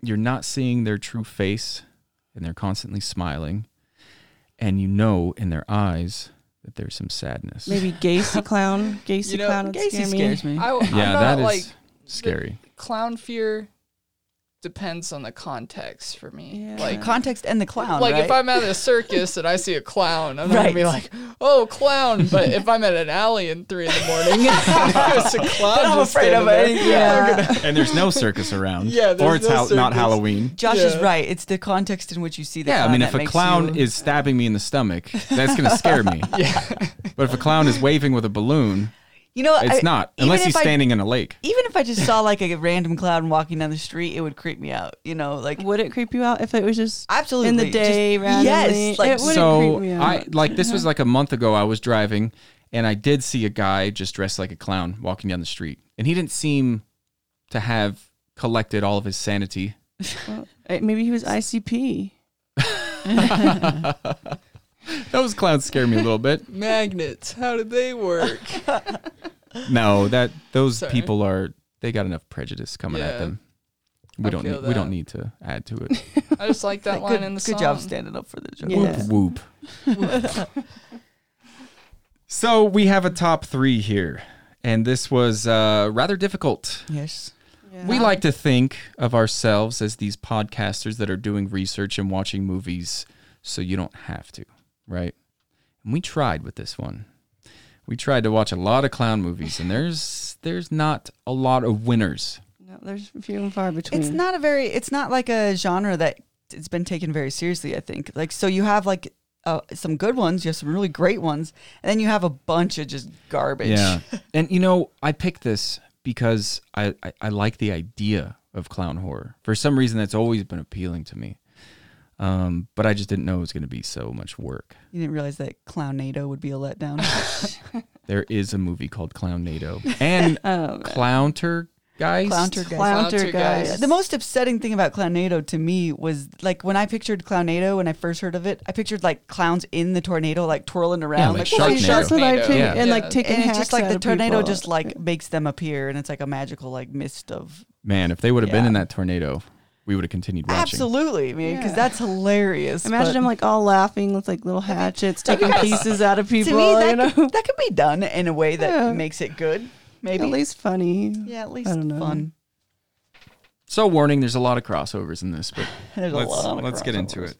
you're not seeing their true face, and they're constantly smiling, and you know in their eyes that there's some sadness. Maybe Gacy clown. Gacy You know, clown would Gacy scare me. scares me. I, I'm Yeah, not that is like scary. clown fear depends on the context for me. Yeah. Like Context and the clown. like right? if I'm at a circus and I see a clown, I'm not gonna be like, "Oh, clown!" But if I'm at an alley in three in the morning, there's a clown I'm afraid of standing it. there, Yeah. and there's no circus around. Yeah, there's or it's no hal- not. Halloween. Josh is right. It's the context in which you see the Yeah, I mean, if a clown you- is stabbing me in the stomach, that's gonna scare me. Yeah. But if a clown is waving with a balloon, you know, it's I- not. Unless if he's I- standing in a lake. even if I just saw like a random clown walking down the street, it would creep me out. You know, like Would it creep you out if it was just absolutely in the day Just- randomly? Yes, like It wouldn't so creep me I like this was like a month ago. I was driving and I did see a guy just dressed like a clown walking down the street, and he didn't seem to have collected all of his sanity. Uh, maybe he was ICP. Those clowns scare me a little bit. Magnets. How did they work? No, that those Sorry. people are they got enough prejudice coming at them. We I don't feel need, we don't need to add to it. I just like that line good, in the song. good song. job standing up for the joke. Yeah. Whoop whoop. so we have a top three here, and this was uh, rather difficult. Yes. We like to think of ourselves as these podcasters that are doing research and watching movies so you don't have to, right? And we tried with this one. We tried to watch a lot of clown movies and there's there's not a lot of winners. No, there's few and far between. It's not a very. It's not like a genre that it's been taken very seriously. I think. Like so, you have like uh, some good ones, you have some really great ones, and then you have a bunch of just garbage. Yeah. and you know, I picked this because I, I, I like the idea of clown horror. For some reason that's always been appealing to me. Um, but I just didn't know it was going to be so much work. You didn't realize that Clownado would be a letdown. There is a movie called Clownado and Oh. Clownter guys. Clownter guys. Clownter Clownter guys. guys. The most upsetting thing about Clownado to me was like when I pictured Clownado when I first heard of it, I pictured like clowns in the tornado, like twirling around, like like, Sharknado. That's what I Tornado. think. Yeah. And like taking and it's just like the tornado people. just like makes them appear, and it's like a magical like mist of. Man, if they would have been in that tornado, we would have continued watching. Absolutely, I mean, because Yeah. that's hilarious. Imagine but them like all laughing with like little hatchets, taking pieces out of people. to me, that you know, could, that could be done in a way that Yeah. makes it good. Maybe at least funny. yeah, at least I don't know. fun. So warning, there's a lot of crossovers in this, but There's let's a lot of let's get into crossovers. it.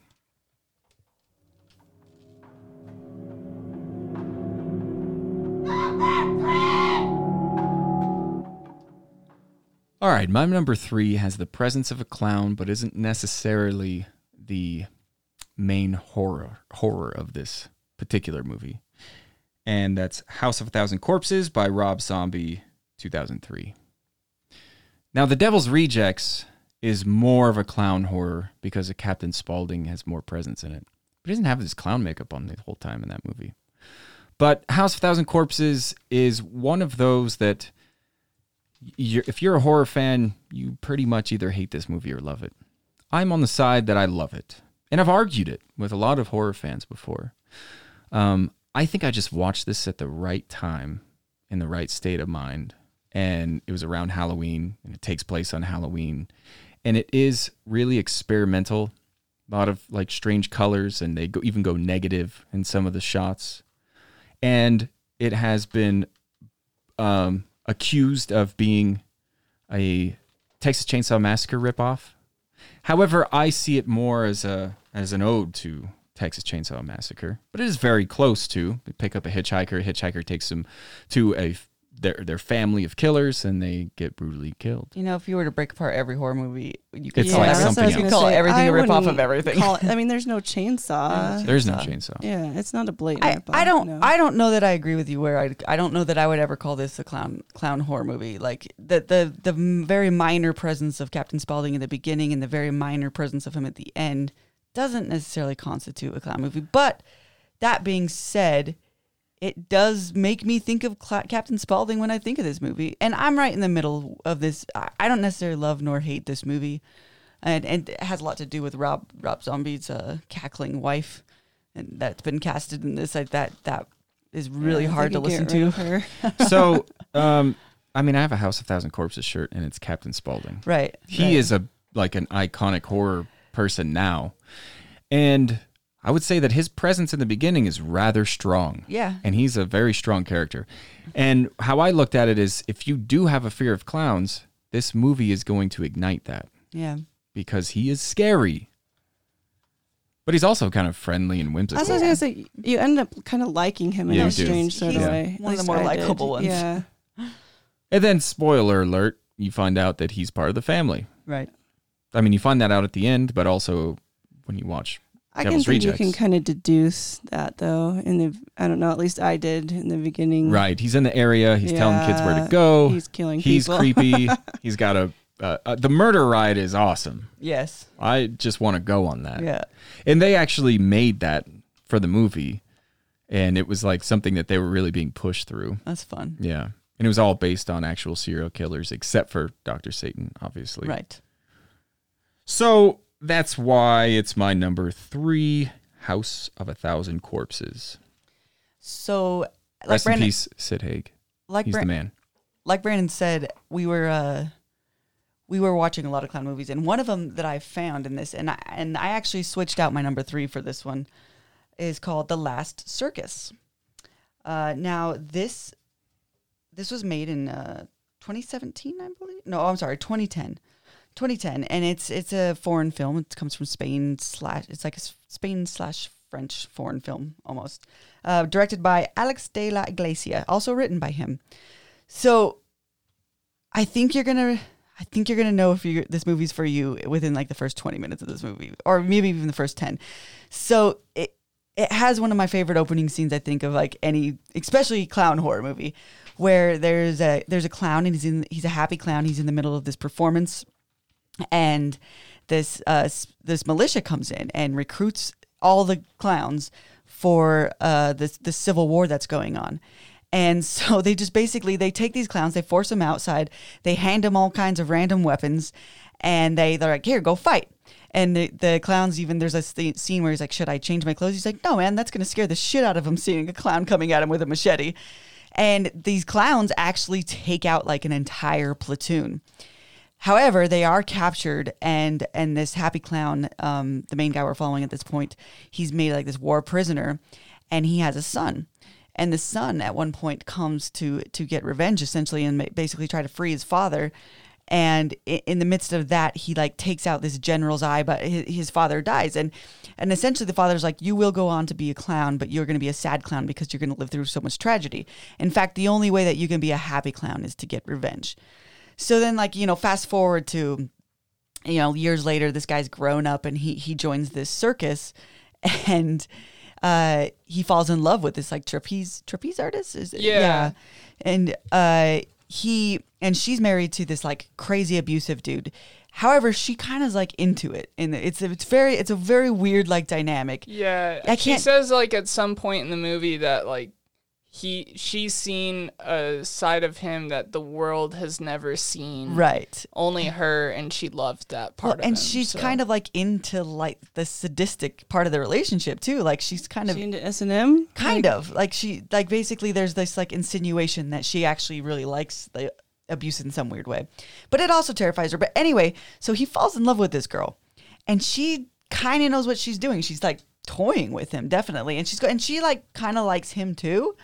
All right, my number three has the presence of a clown, but isn't necessarily the main horror horror of this particular movie, and that's House of a Thousand Corpses by Rob Zombie, 2003. Now, The Devil's Rejects is more of a clown horror because Captain Spaulding has more presence in it. But he doesn't have this clown makeup on the whole time in that movie. But House of a Thousand Corpses is one of those that you're, if you're a horror fan, you pretty much either hate this movie or love it. I'm on the side that I love it. And I've argued it with a lot of horror fans before. Um, I think I just watched this at the right time, in the right state of mind. And it was around Halloween, and it takes place on Halloween. And it is really experimental. A lot of like strange colors, and they go, even go negative in some of the shots. And it has been um, accused of being a Texas Chainsaw Massacre ripoff. However, I see it more as a as an ode to Texas Chainsaw Massacre, but it is very close to. Pick up a hitchhiker. A hitchhiker takes him to a their their family of killers, and they get brutally killed. You know, if you were to break apart every horror movie, you could It's call like every- that's what I was something you could call say. everything I a rip off of everything. it- I mean, there's no chainsaw. There's no Chainsaw. chainsaw. yeah, it's not a blatant. I, rip-off, I don't no. I don't know that I agree with you where I I don't know that I would ever call this a clown clown horror movie like the the the very minor presence of Captain Spaulding in the beginning and the very minor presence of him at the end doesn't necessarily constitute a clown movie. But that being said, it does make me think of Cla- Captain Spaulding when I think of this movie. And I'm right in the middle of this. I I don't necessarily love nor hate this movie. And, and it has a lot to do with Rob Rob Zombie's uh, cackling wife, and that's been casted in this. Like that that is really Yeah, hard to listen to. her. So, um, I mean, I have a House of Thousand Corpses shirt, and it's Captain Spaulding. Right. He right. is a like an iconic horror person now, and I would say that his presence in the beginning is rather strong. Yeah. and he's a very strong character. And how I looked at it is, if you do have a fear of clowns, this movie is going to ignite that Yeah. because he is scary. But he's also kind of friendly and whimsical. That's I was gonna say. You end up kind of liking him in Yeah, a you do. strange sort He's of way. one of At the least more I did. likable ones. Yeah. And then, spoiler alert, you find out that he's part of the family. Right. I mean, you find that out at the end, but also when you watch I can Devil's think you can kind of deduce that though. In the I don't know. At least I did in the beginning. Right. He's in the area. He's telling kids where to go. he's killing He's people. creepy. he's got a. Uh, uh, the murder ride is awesome. Yes. I just want to go on that. Yeah. And they actually made that for the movie. And it was like something that they were really being pushed through. That's fun. Yeah. And it was all based on actual serial killers, except for Dr. Satan, obviously. Right. So that's why it's my number three House of a Thousand Corpses. So, like Rest Brandon, in peace, Sid Haig. like He's Bran- the man. like Brandon said, we were uh, we were watching a lot of clown movies, and one of them that I found in this, and I and I actually switched out my number three for this one, is called The Last Circus. Uh, now this this was made in uh, 2017, I believe. No, I'm sorry, 2010. 2010, and it's it's a foreign film. It comes from Spain slash. It's like a Spain slash French foreign film almost. Uh, directed by Alex de la Iglesia, also written by him. So, I think you're gonna. I think you're gonna know if you this movie's for you within like the first 20 minutes of this movie, or maybe even the first 10. So it it has one of my favorite opening scenes. I think of like any, especially clown horror movie, where there's a there's a clown and he's in he's a happy clown. He's in the middle of this performance, and this uh, this militia comes in and recruits all the clowns for uh, this the civil war that's going on. And so they just basically they take these clowns, they force them outside, they hand them all kinds of random weapons, and they they're like, "Here, go fight." And the, the clowns even there's a st- scene where he's like, "Should I change my clothes?" He's like, "No, man, that's gonna scare the shit out of him seeing a clown coming at him with a machete." And these clowns actually take out like an entire platoon. However, they are captured, and and this happy clown, um, the main guy we're following at this point, he's made like this war prisoner, and he has a son, and the son at one point comes to to get revenge essentially, and basically try to free his father, and in the midst of that, he like takes out this general's eye, but his, father dies, and and essentially the father's like, you will go on to be a clown, but you're going to be a sad clown because you're going to live through so much tragedy. In fact, the only way that you can be a happy clown is to get revenge. So then, like you know, fast forward to, you know, years later, this guy's grown up and he he joins this circus, and uh, he falls in love with this like trapeze trapeze artist. Is it? Yeah. and uh, he and she's married to this like crazy abusive dude. However, she kind of is like into it, and it's it's very it's a very weird like dynamic. Yeah, I She can't- says like at some point in the movie that like he she's seen a side of him that the world has never seen. Right. Only her, and she loved that part. Well, of and him, she's so. kind of like into like the sadistic part of the relationship too. Like she's kind of She into S and M. kind of like she like basically there's this like insinuation that she actually really likes the abuse in some weird way but it also terrifies her but anyway so he falls in love with this girl and she kind of knows what she's doing she's like toying with him definitely and she's go and she like kind of likes him too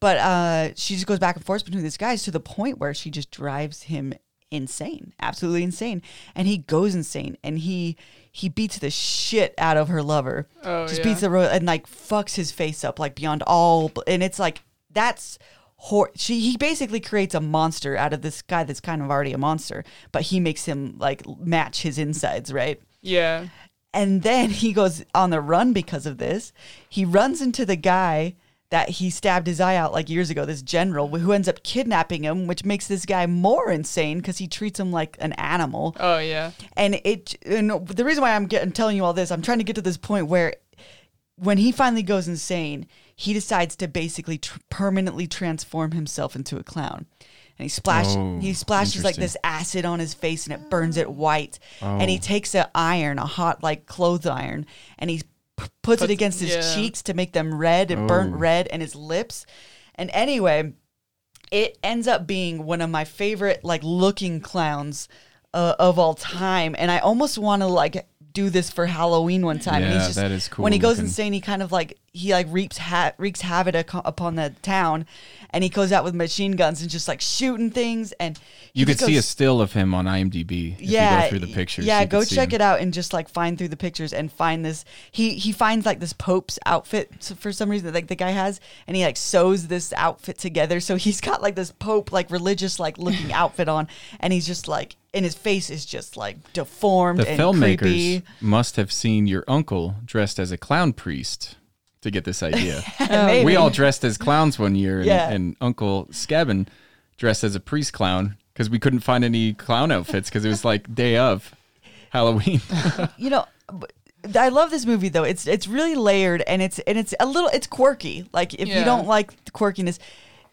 but uh she just goes back and forth between these guys to the point where she just drives him insane absolutely insane and he goes insane and he he beats the shit out of her lover Oh, just yeah. beats the road and like fucks his face up like beyond all and it's like that's hor- she he basically creates a monster out of this guy that's kind of already a monster but he makes him like match his insides right yeah. and then he goes on the run because of this he runs into the guy that he stabbed his eye out like years ago. This general who ends up kidnapping him, which makes this guy more insane because he treats him like an animal. Oh yeah. And it, and the reason why I'm getting telling you all this, I'm trying to get to this point where when he finally goes insane, he decides to basically tr- permanently transform himself into a clown. And he splash Oh, he splashes like this acid on his face and it burns it white. And he oh. takes a iron, a hot like clothes iron, and he p- puts it against his yeah. cheeks to make them red and burnt Oh. red and his lips. And anyway, it ends up being one of my favorite like looking clowns uh, of all time and i almost want to like do this for halloween one time and Yeah, he's just that is cool when he goes looking. insane he kind of like he like reaps ha- wreaks havoc upon the town and he goes out with machine guns and just like shooting things and You could just see a still of him on IMDb. If yeah, you go through the pictures. Yeah, go check it out and just like find through the pictures and find this. He he finds like this Pope's outfit for some reason like the guy has, and he like sews this outfit together. So he's got like this Pope like religious like looking outfit on, and he's just like, and his face is just like deformed The and filmmakers creepy. must have seen your uncle dressed as a clown priest to get this idea. Maybe. we all dressed as clowns one year, and, Yeah. and Uncle Scabin dressed as a priest clown because we couldn't find any clown outfits because it was like day of Halloween. you know I love this movie though. It's it's really layered and it's and it's a little it's quirky. Like if you don't like the quirkiness,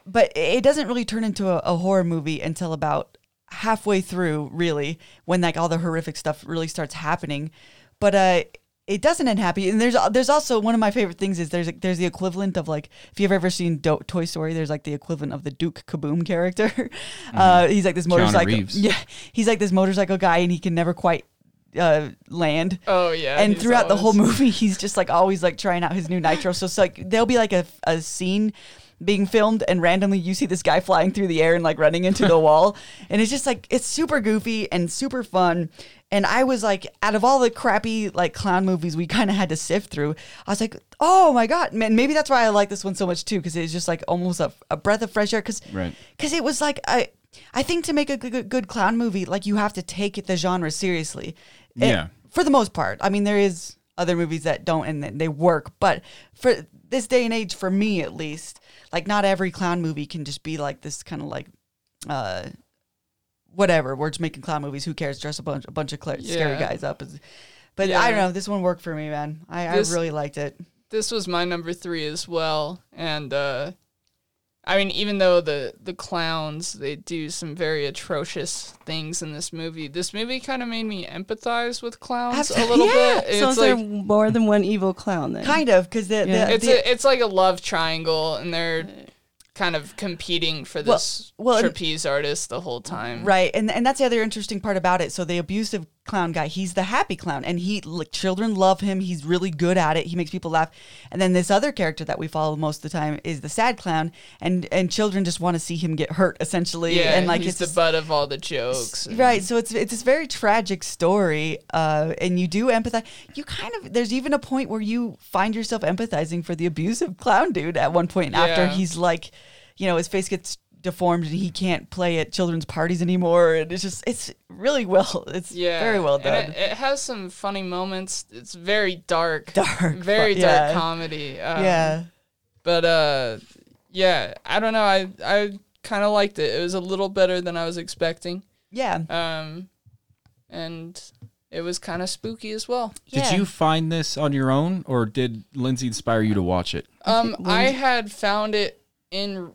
but it doesn't really turn into a, a horror movie until about halfway through, really, when like all the horrific stuff really starts happening. But uh it doesn't end happy. And there's there's also one of my favorite things is there's there's the equivalent of like if you've ever seen Do- Toy Story, there's like the equivalent of the Duke Kaboom character. Uh, he's like this motorcycle. Yeah, he's like this motorcycle guy, and he can never quite uh, land Oh yeah. and he's throughout the whole movie he's just like always like trying out his new nitro so it's like there'll be like a, a scene being filmed and randomly you see this guy flying through the air and like running into the wall and it's just like it's super goofy and super fun and i was like out of all the crappy like clown movies we kind of had to sift through i was like oh my god man maybe that's why i like this one so much too because it's just like almost a, a breath of fresh air because Right. because it was like I I think to make a good, good clown movie, like you have to take the genre seriously. It- Yeah. for the most part. I mean, there is other movies that don't and they work, but for this day and age, for me at least, like not every clown movie can just be like this kind of like, uh, whatever. We're just making clown movies. Who cares? Dress a bunch, a bunch of cl- scary guys up. But Yeah. I don't know. This one worked for me, man. I, This- I really liked it. this was my number three as well, and uh, I mean, even though the the clowns they do some very atrocious things in this movie, this movie kind of made me empathize with clowns a little yeah. bit. so It's is there like more than one evil clown then? Kind of because Yeah. it's the a, it's like a love triangle, and they're kind of competing for this well, and- trapeze artist the whole time. Right, and and that's the other interesting part about it. So the abusive clown guy, he's the happy clown, and he like children love him. He's really good at it. He makes people laugh. And then this other character that we follow most of the time is the sad clown, and and children just want to see him get hurt essentially. Yeah, and like he's it's the just- butt of all the jokes. Right, so it's it's this very tragic story, uh, and you do empathize. You kind of there's even a point where you find yourself empathizing for the abusive clown dude at one point after he's like, you know, his face gets deformed and he can't play at children's parties anymore, and it's just it's really well, it's Yeah, very well done. It, it has some funny moments. It's very dark, Dark, very fu- dark yeah. comedy. Um, yeah, but uh, yeah, I don't know. I I kind of liked it. It was a little better than I was expecting. yeah, Um, and it was kind of spooky as well. yeah. Did you find this on your own, or did Lindsay inspire you to watch it? Um, I had found it in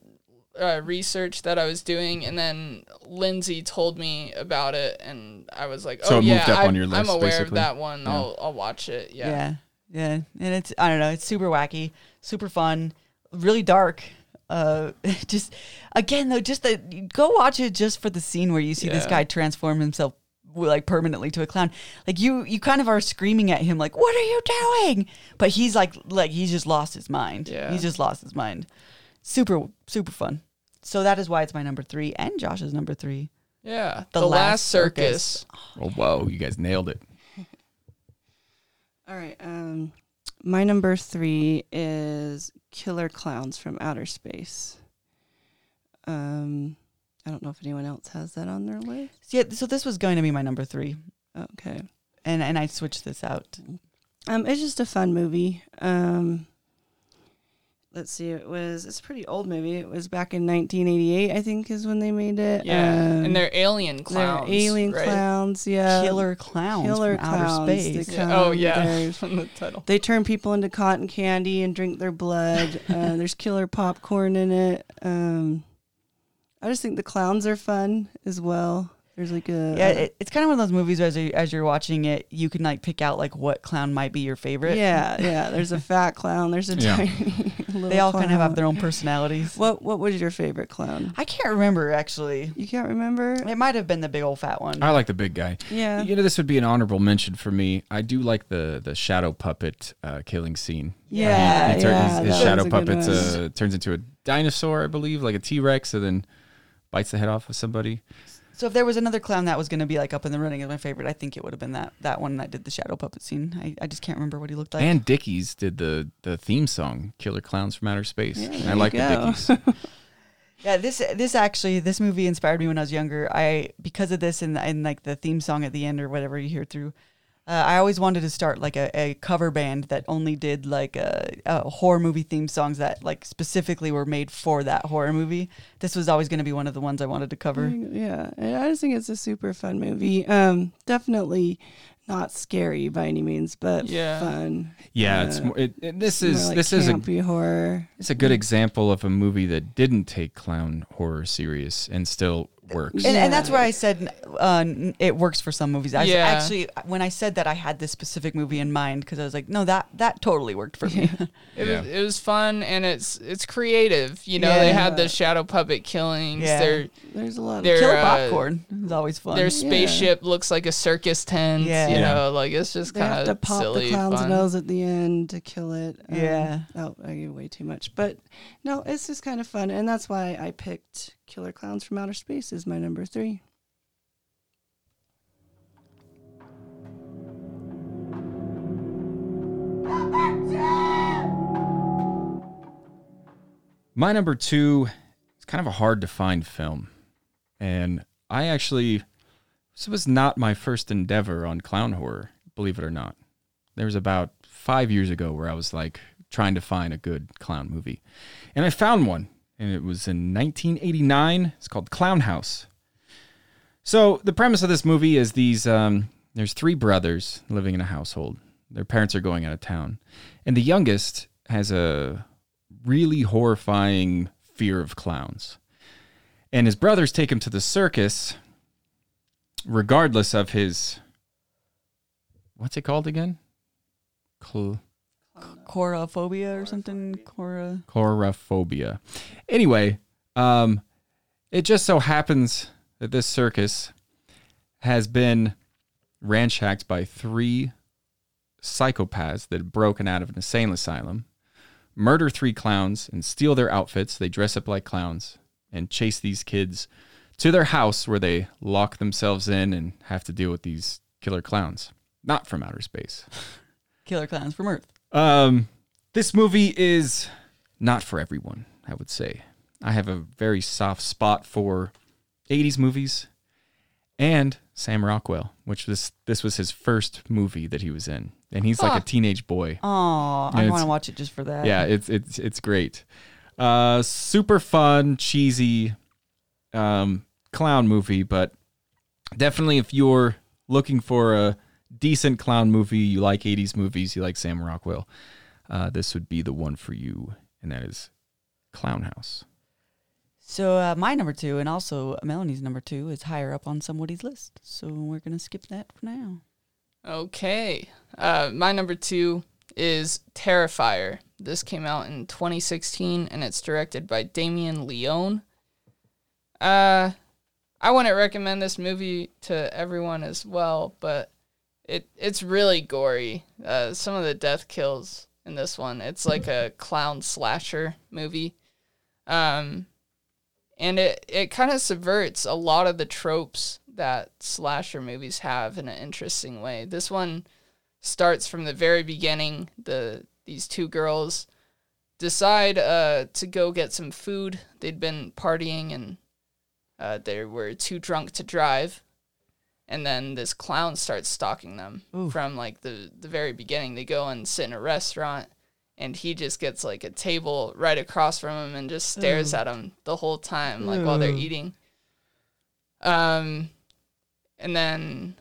uh, research that I was doing, and then Lindsay told me about it, and I was like, "Oh So it yeah, moved up I, on your I'm list, aware of that one. Yeah. I'll I'll watch it." Yeah. yeah, yeah, and it's I don't know, it's super wacky, super fun, really dark. Uh, just again though, just the go watch it just for the scene where you see this guy transform himself like permanently to a clown. Like you, you kind of are screaming at him like, "What are you doing?" But he's like, like he's just lost his mind. Yeah. he's just lost his mind. Super, super fun. So that is why it's my number three and Josh's number three. Yeah. The The, Last Last, Circus. Circus. Oh, whoa, you guys nailed it. All right. Um, my number three is Killer Clowns from Outer Space. Um, I don't know if anyone else has that on their list. Yeah, so this was going to be my number three, Okay. and and I switched this out. Um, it's just a fun movie. Um, let's see, it was it's a pretty old movie. It was back in 1988, I think, is when they made it. Yeah, Um, and they're alien clowns. they're alien right? clowns. Yeah, Killer clowns killer from clowns. outer They space. Yeah. Oh yeah, they're- from the title. They turn people into cotton candy and drink their blood. uh, there's killer popcorn in it. Um, I just think the clowns are fun as well. There's like a Yeah, it, it's kind of one of those movies where as, you, as you're watching it, you can like pick out like what clown might be your favorite. yeah, yeah. There's a fat clown. There's a Yeah. tiny. Little They all kind of have their own personalities. What What was your favorite clown? I can't remember actually. You can't remember? It might have been the big old fat one. I like the big guy. Yeah. You know, this would be an honorable mention for me. I do like the the shadow puppet uh, killing scene. Yeah, he, he turn- yeah, his, his shadow was a good puppet uh, turns into a dinosaur, I believe, like a T Rex, and then bites the head off of somebody. So if there was another clown that was going to be like up in the running as my favorite, I think it would have been that that one that did the shadow puppet scene. I, I just can't remember what he looked like. and Dickies did the the theme song, "Killer Clowns from Outer Space." Yeah, And I you like the. Dickies. yeah, this this actually this movie inspired me when I was younger. I because of this and and like the theme song at the end or whatever you hear through. Uh, I always wanted to start like a, a cover band that only did like a, a horror movie theme songs that like specifically were made for that horror movie. This was always going to be one of the ones I wanted to cover. Yeah, and I just think it's a super fun movie. Um, definitely not scary by any means, but Yeah. fun. Yeah, it's Uh, more, it, it- this More is like this is a campy horror. it's a good example of a movie that didn't take clown horror serious and still works. And, and that's Yeah. why I said uh, it works for some movies. I was Yeah. actually when I said that I had this specific movie in mind because I was like, no, that that totally worked for me. It Yeah. was it was fun and it's it's creative. You know, they had the shadow puppet killings. Yeah. Their There's a lot of Their- Killer uh, popcorn is always fun. their spaceship looks like a circus tent. Yeah. You Yeah. know, like it's just they have kind to of pop silly the clown's fun. nose at the end to kill it. Um, Yeah. Oh, I gave way too much, but no, it's just kind of fun, and that's why I picked Killer Clowns from Outer Space is my number three. My number two is kind of a hard to find film. And I actually, this was not my first endeavor on clown horror, believe it or not. There was about five years ago where I was like trying to find a good clown movie. And I found one, and it was in 1989. It's called Clown House. So the premise of this movie is these um, there's three brothers living in a household. Their parents are going out of town. And the youngest has a really horrifying fear of clowns. And his brothers take him to the circus, regardless of his. What's it called again? Cl- Coraphobia or something. Cora. Coraphobia. Anyway, um, it just so happens that this circus has been ransacked by three psychopaths that have broken out of an insane asylum, murder three clowns, and steal their outfits. They dress up like clowns and chase these kids to their house where they lock themselves in and have to deal with these killer clowns. Not from outer space. Killer clowns from Earth. Um, this movie is not for everyone, I would say. I have a very soft spot for 80s movies and Sam Rockwell, which this this was his first movie that he was in. And he's like a teenage boy. Oh, I want to watch it just for that. Yeah, it's it's it's great. Uh super fun, cheesy um clown movie, but definitely if you're looking for a decent clown movie, you like 80s movies, you like Sam Rockwell, uh, this would be the one for you, and that is Clown House. So uh, my number two, and also Melanie's number two, is higher up on somebody's list. So we're gonna skip that for now. Okay. Uh, my number two is Terrifier. This came out in 2016 and it's directed by Damien Leone. Uh, I wouldn't recommend this movie to everyone as well, but it it's really gory. Uh, some of the death kills in this one, it's like a clown slasher movie. Um, and it, it kind of subverts a lot of the tropes that slasher movies have in an interesting way. This one starts from the very beginning. The these two girls decide uh, to go get some food. They'd been partying and uh, they were too drunk to drive. And then this clown starts stalking them Oof. from like the, the very beginning. They go and sit in a restaurant and he just gets like a table right across from him and just stares at him the whole time, like while they're eating. Um, and then,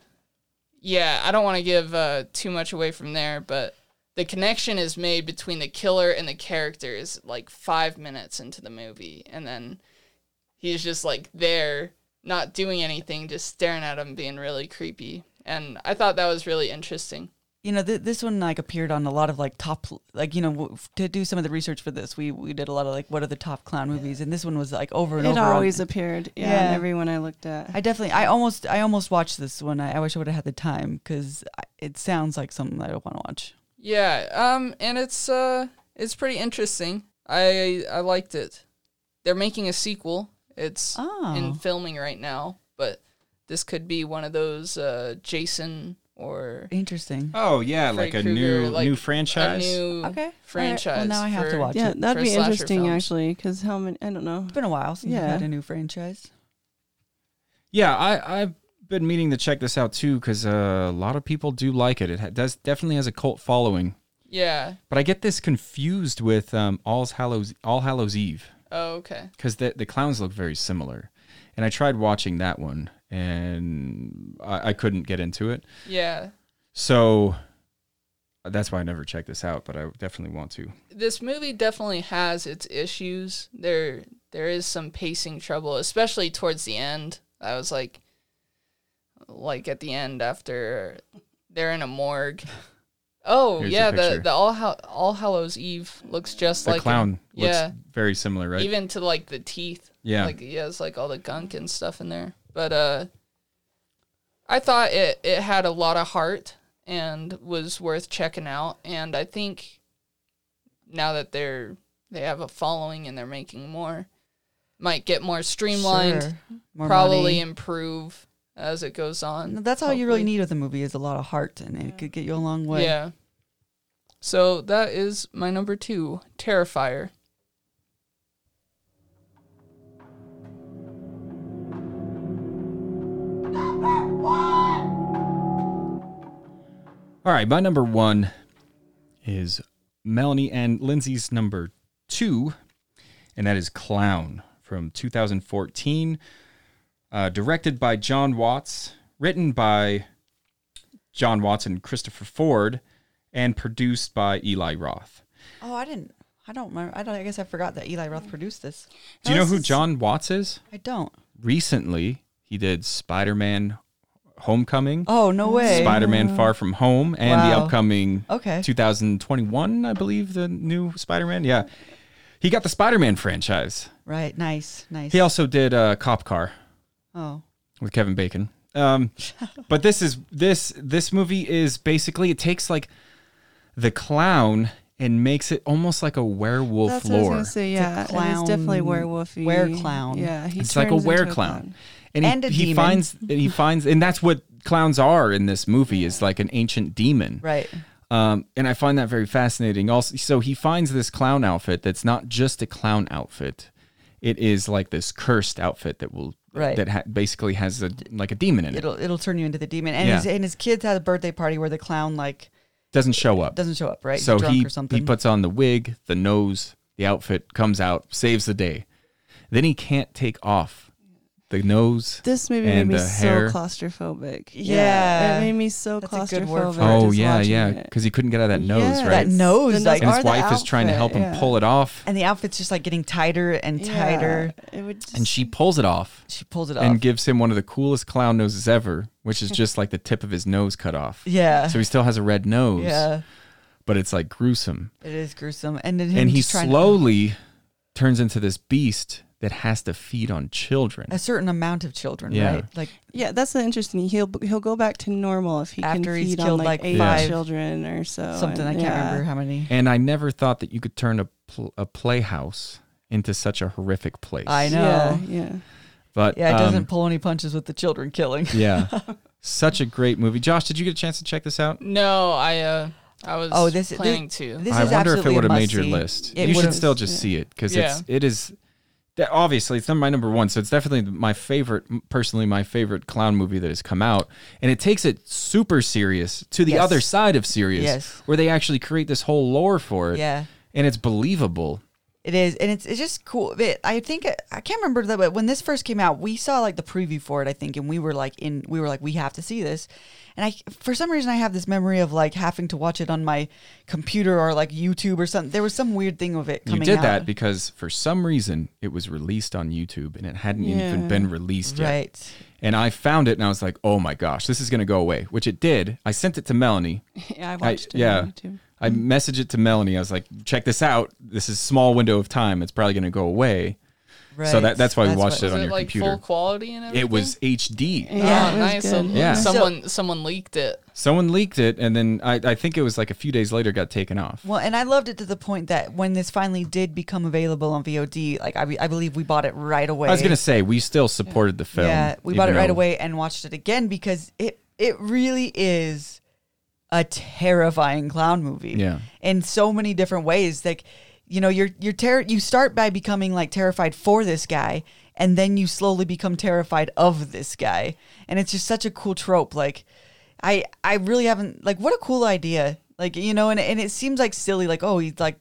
yeah, I don't want to give uh, too much away from there, but the connection is made between the killer and the characters like five minutes into the movie, and then he's just like there, not doing anything, just staring at him, being really creepy. And I thought that was really interesting. You know, th- this one like appeared on a lot of like top, like you know, w- to do some of the research for this, we we did a lot of like what are the top clown movies, and this one was like over and It over. on- always appeared. Yeah, Yeah. in everyone I looked at. I definitely, I almost, I almost watched this one. I, I wish I would have had the time because it sounds like something that I want to watch. Yeah, um, and it's uh, it's pretty interesting. I I liked it. They're making a sequel. It's Oh. in filming right now, but this could be one of those uh, Jason or Interesting. Oh yeah, Freddy like a Krueger, new like new a franchise. new Okay. All right. franchise. Well, now I have to for- watch yeah, it. that'd be interesting films. actually, because how many? I don't know. It's been a while since Yeah. we've had a new franchise. Yeah, I I've been meaning to check this out too because uh, a lot of people do like it. It ha- does definitely has a cult following. Yeah. But I get this confused with um, All's Hallows All Hallows Eve Oh, okay. because the the clowns look very similar, and I tried watching that one and I, I couldn't get into it. Yeah. So that's why I never checked this out, but I definitely want to. this movie definitely has its issues. There there is some pacing trouble, especially towards the end. I was like like at the end after they're in a morgue. Oh Here's yeah, the the the All Hall- All Hallows Eve looks just The like clown him. looks Yeah, very similar, right? even to like the teeth. Yeah. like he has like all the gunk and stuff in there. But uh, I thought it it had a lot of heart and was worth checking out. And I think now that they're they have a following and they're making more, might get more streamlined. Sure. More probably money. improve as it goes on. That's all you really need with a movie is a lot of heart, and it could get you a long way. Yeah. So that is my number two, Terrifier. Number one. All right, my number one is Melanie and Lindsay's number two, and that is Clown from 2014, uh, directed by Jon Watts, written by Jon Watts and Christopher Ford, and produced by Eli Roth. Oh, I didn't. I don't remember. I don't. I guess I forgot that Eli Roth produced this. Do you know who Jon Watts is? I don't. Recently, he did Spider Man Homecoming. Oh no way. Spider-Man Far From Home and the upcoming Okay. 2021, I believe the new Spider-Man. Yeah. He got the Spider-Man franchise. Right. Nice. Nice. He also did uh, Cop Car oh. with Kevin Bacon. Um, but this is this this movie is basically it takes like the clown and makes it almost like a werewolf That's what I was lore. gonna say. It's a Yeah, and it's definitely clown- werewolfy. were-clown. Yeah, he It's like a turns into were-clown. And he, And a he demon. finds he finds and that's what clowns are in this movie is like an ancient demon. Right. Um, and I find that very fascinating. Also, so he finds this clown outfit that's not just a clown outfit; it is like this cursed outfit that will Right. that ha- basically has a like a demon in it. It'll it'll turn you into the demon. And Yeah. his and his kids had a birthday party where the clown like Doesn't show up. doesn't show up. Right. So drunk he or something. he puts on the wig, the nose, the outfit comes out, saves the day. Then he can't take off the nose. This movie made And me the so hair. claustrophobic. Yeah. it made me so That's a good word claustrophobic. Oh yeah, yeah, because he couldn't get out of that nose, Yes. right? That nose, The like- and his the wife is trying to help outfit, him yeah. pull it off, and the outfit's just like getting tighter and tighter. Yeah, it would just, and she pulls it off. She pulls it off. and gives him one of the coolest clown noses ever, which is just like the tip of his nose cut off. yeah. So he still has a red nose, yeah. but it's like gruesome. It is gruesome. And then and he just trying to- slowly turns into this beast that has to feed on children. a certain amount of children, Yeah. right? Like yeah, that's the interesting. He'll he'll go back to normal if he After can he's feed killed, on like, like, eight five- children or so. something I can't yeah. remember how many. And I never thought that you could turn a pl- a playhouse into such a horrific place. I know. Yeah, yeah. but Yeah, it um, doesn't pull any punches with the children killing. yeah, such a great movie. Josh, did you get a chance to check this out? No, I uh I was Oh, this- this- planning to. This I is wonder if it would a have made your list. It you should still just yeah. see it because Yeah. it's it is that- obviously it's not my number one, so it's definitely my favorite. Personally, my favorite clown movie that has come out, and it takes it super serious to the Yes. other side of serious, Yes. where they actually create this whole lore for it. Yeah. and it's believable. It is, and it's it's just cool. It, I think I can't remember that, but when this first came out, we saw like the preview for it. I think, and we were like in, we were like, we have to see this. And I, for some reason, I have this memory of like having to watch it on my computer or like YouTube or something. There was some weird thing of it You coming. did out. that because for some reason it was released on YouTube and it hadn't even been released yet. right? And I found it and I was like, oh my gosh, this is going to go away, which it did. I sent it to Melanie. Yeah, I I- watched it yeah. On YouTube. I messaged it to Melanie. I was like, check this out. This is small window of time. It's probably going to go away. Right. So that- that's why we watched what- it on it your like computer. full quality and everything? It was HD. Yeah, oh, was nice. good. So Yeah. someone someone leaked it. Someone leaked it and then I, I think it was like a few days later got taken off. Well, and I loved it to the point that when this finally did become available on VOD, like I, I believe we bought it right away. I was going to say, we still supported the film. Yeah, we bought it even right away and watched it again because it it really is a terrifying clown movie. Yeah. In so many different ways. Like, you know, you're you're ter- you start by becoming like terrified for this guy and then you slowly become terrified of this guy. And it's just such a cool trope. Like I I really haven't like what a cool idea. Like, you know, and and it seems like silly like oh, he's like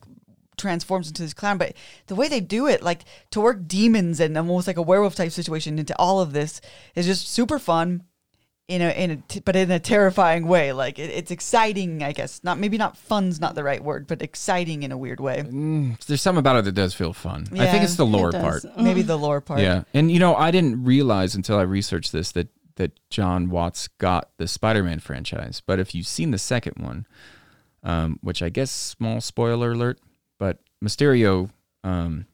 transforms into this clown, but the way they do it, like to work demons and almost like a werewolf type situation into all of this is just super fun. In a, in a, t- but in a terrifying way. Like it, it's exciting, I guess. Not maybe not fun's not the right word, but exciting in a weird way. There's something about it that does feel fun. I think it's the lore does. part. Maybe the lore part. Yeah, and you know, I didn't realize until I researched this that that Jon Watts got the Spider-Man franchise. But if you've seen the second one, um, which I guess small spoiler alert, but Mysterio um,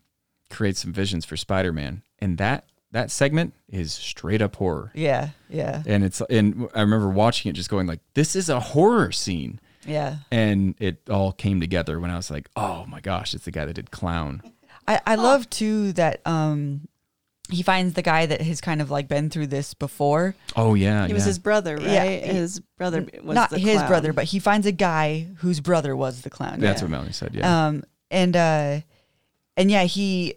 creates some visions for Spider-Man, and that that segment is straight up horror. Yeah. Yeah. And it's and I remember watching it, just going like, "This is a horror scene," Yeah. and it all came together when I was like, "Oh my gosh, it's the guy that did Clown." I, I love too that um he finds the guy that has kind of like been through this before. Oh yeah, He was yeah. his brother, right? Yeah, he- his brother was Not the his clown. brother, but he finds a guy whose brother was the clown. That's yeah. what Melanie said. Yeah. Um, and uh, and yeah, he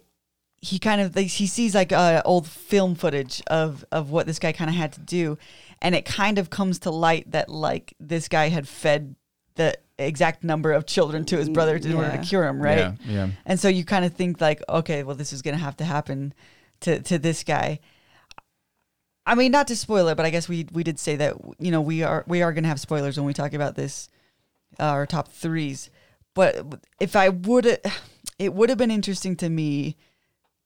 he kind of he sees like uh, old film footage of of what this guy kind of had to do, and it kind of comes to light that like this guy had fed the exact number of children to his brother in order to cure him, right? Yeah, yeah. And so you kind of think like, okay, well, this is gonna have to happen to to this guy. I mean, not to spoil it, but I guess we we did say that you know we are we are gonna have spoilers when we talk about this, uh, our top threes. But if I would, it would have been interesting to me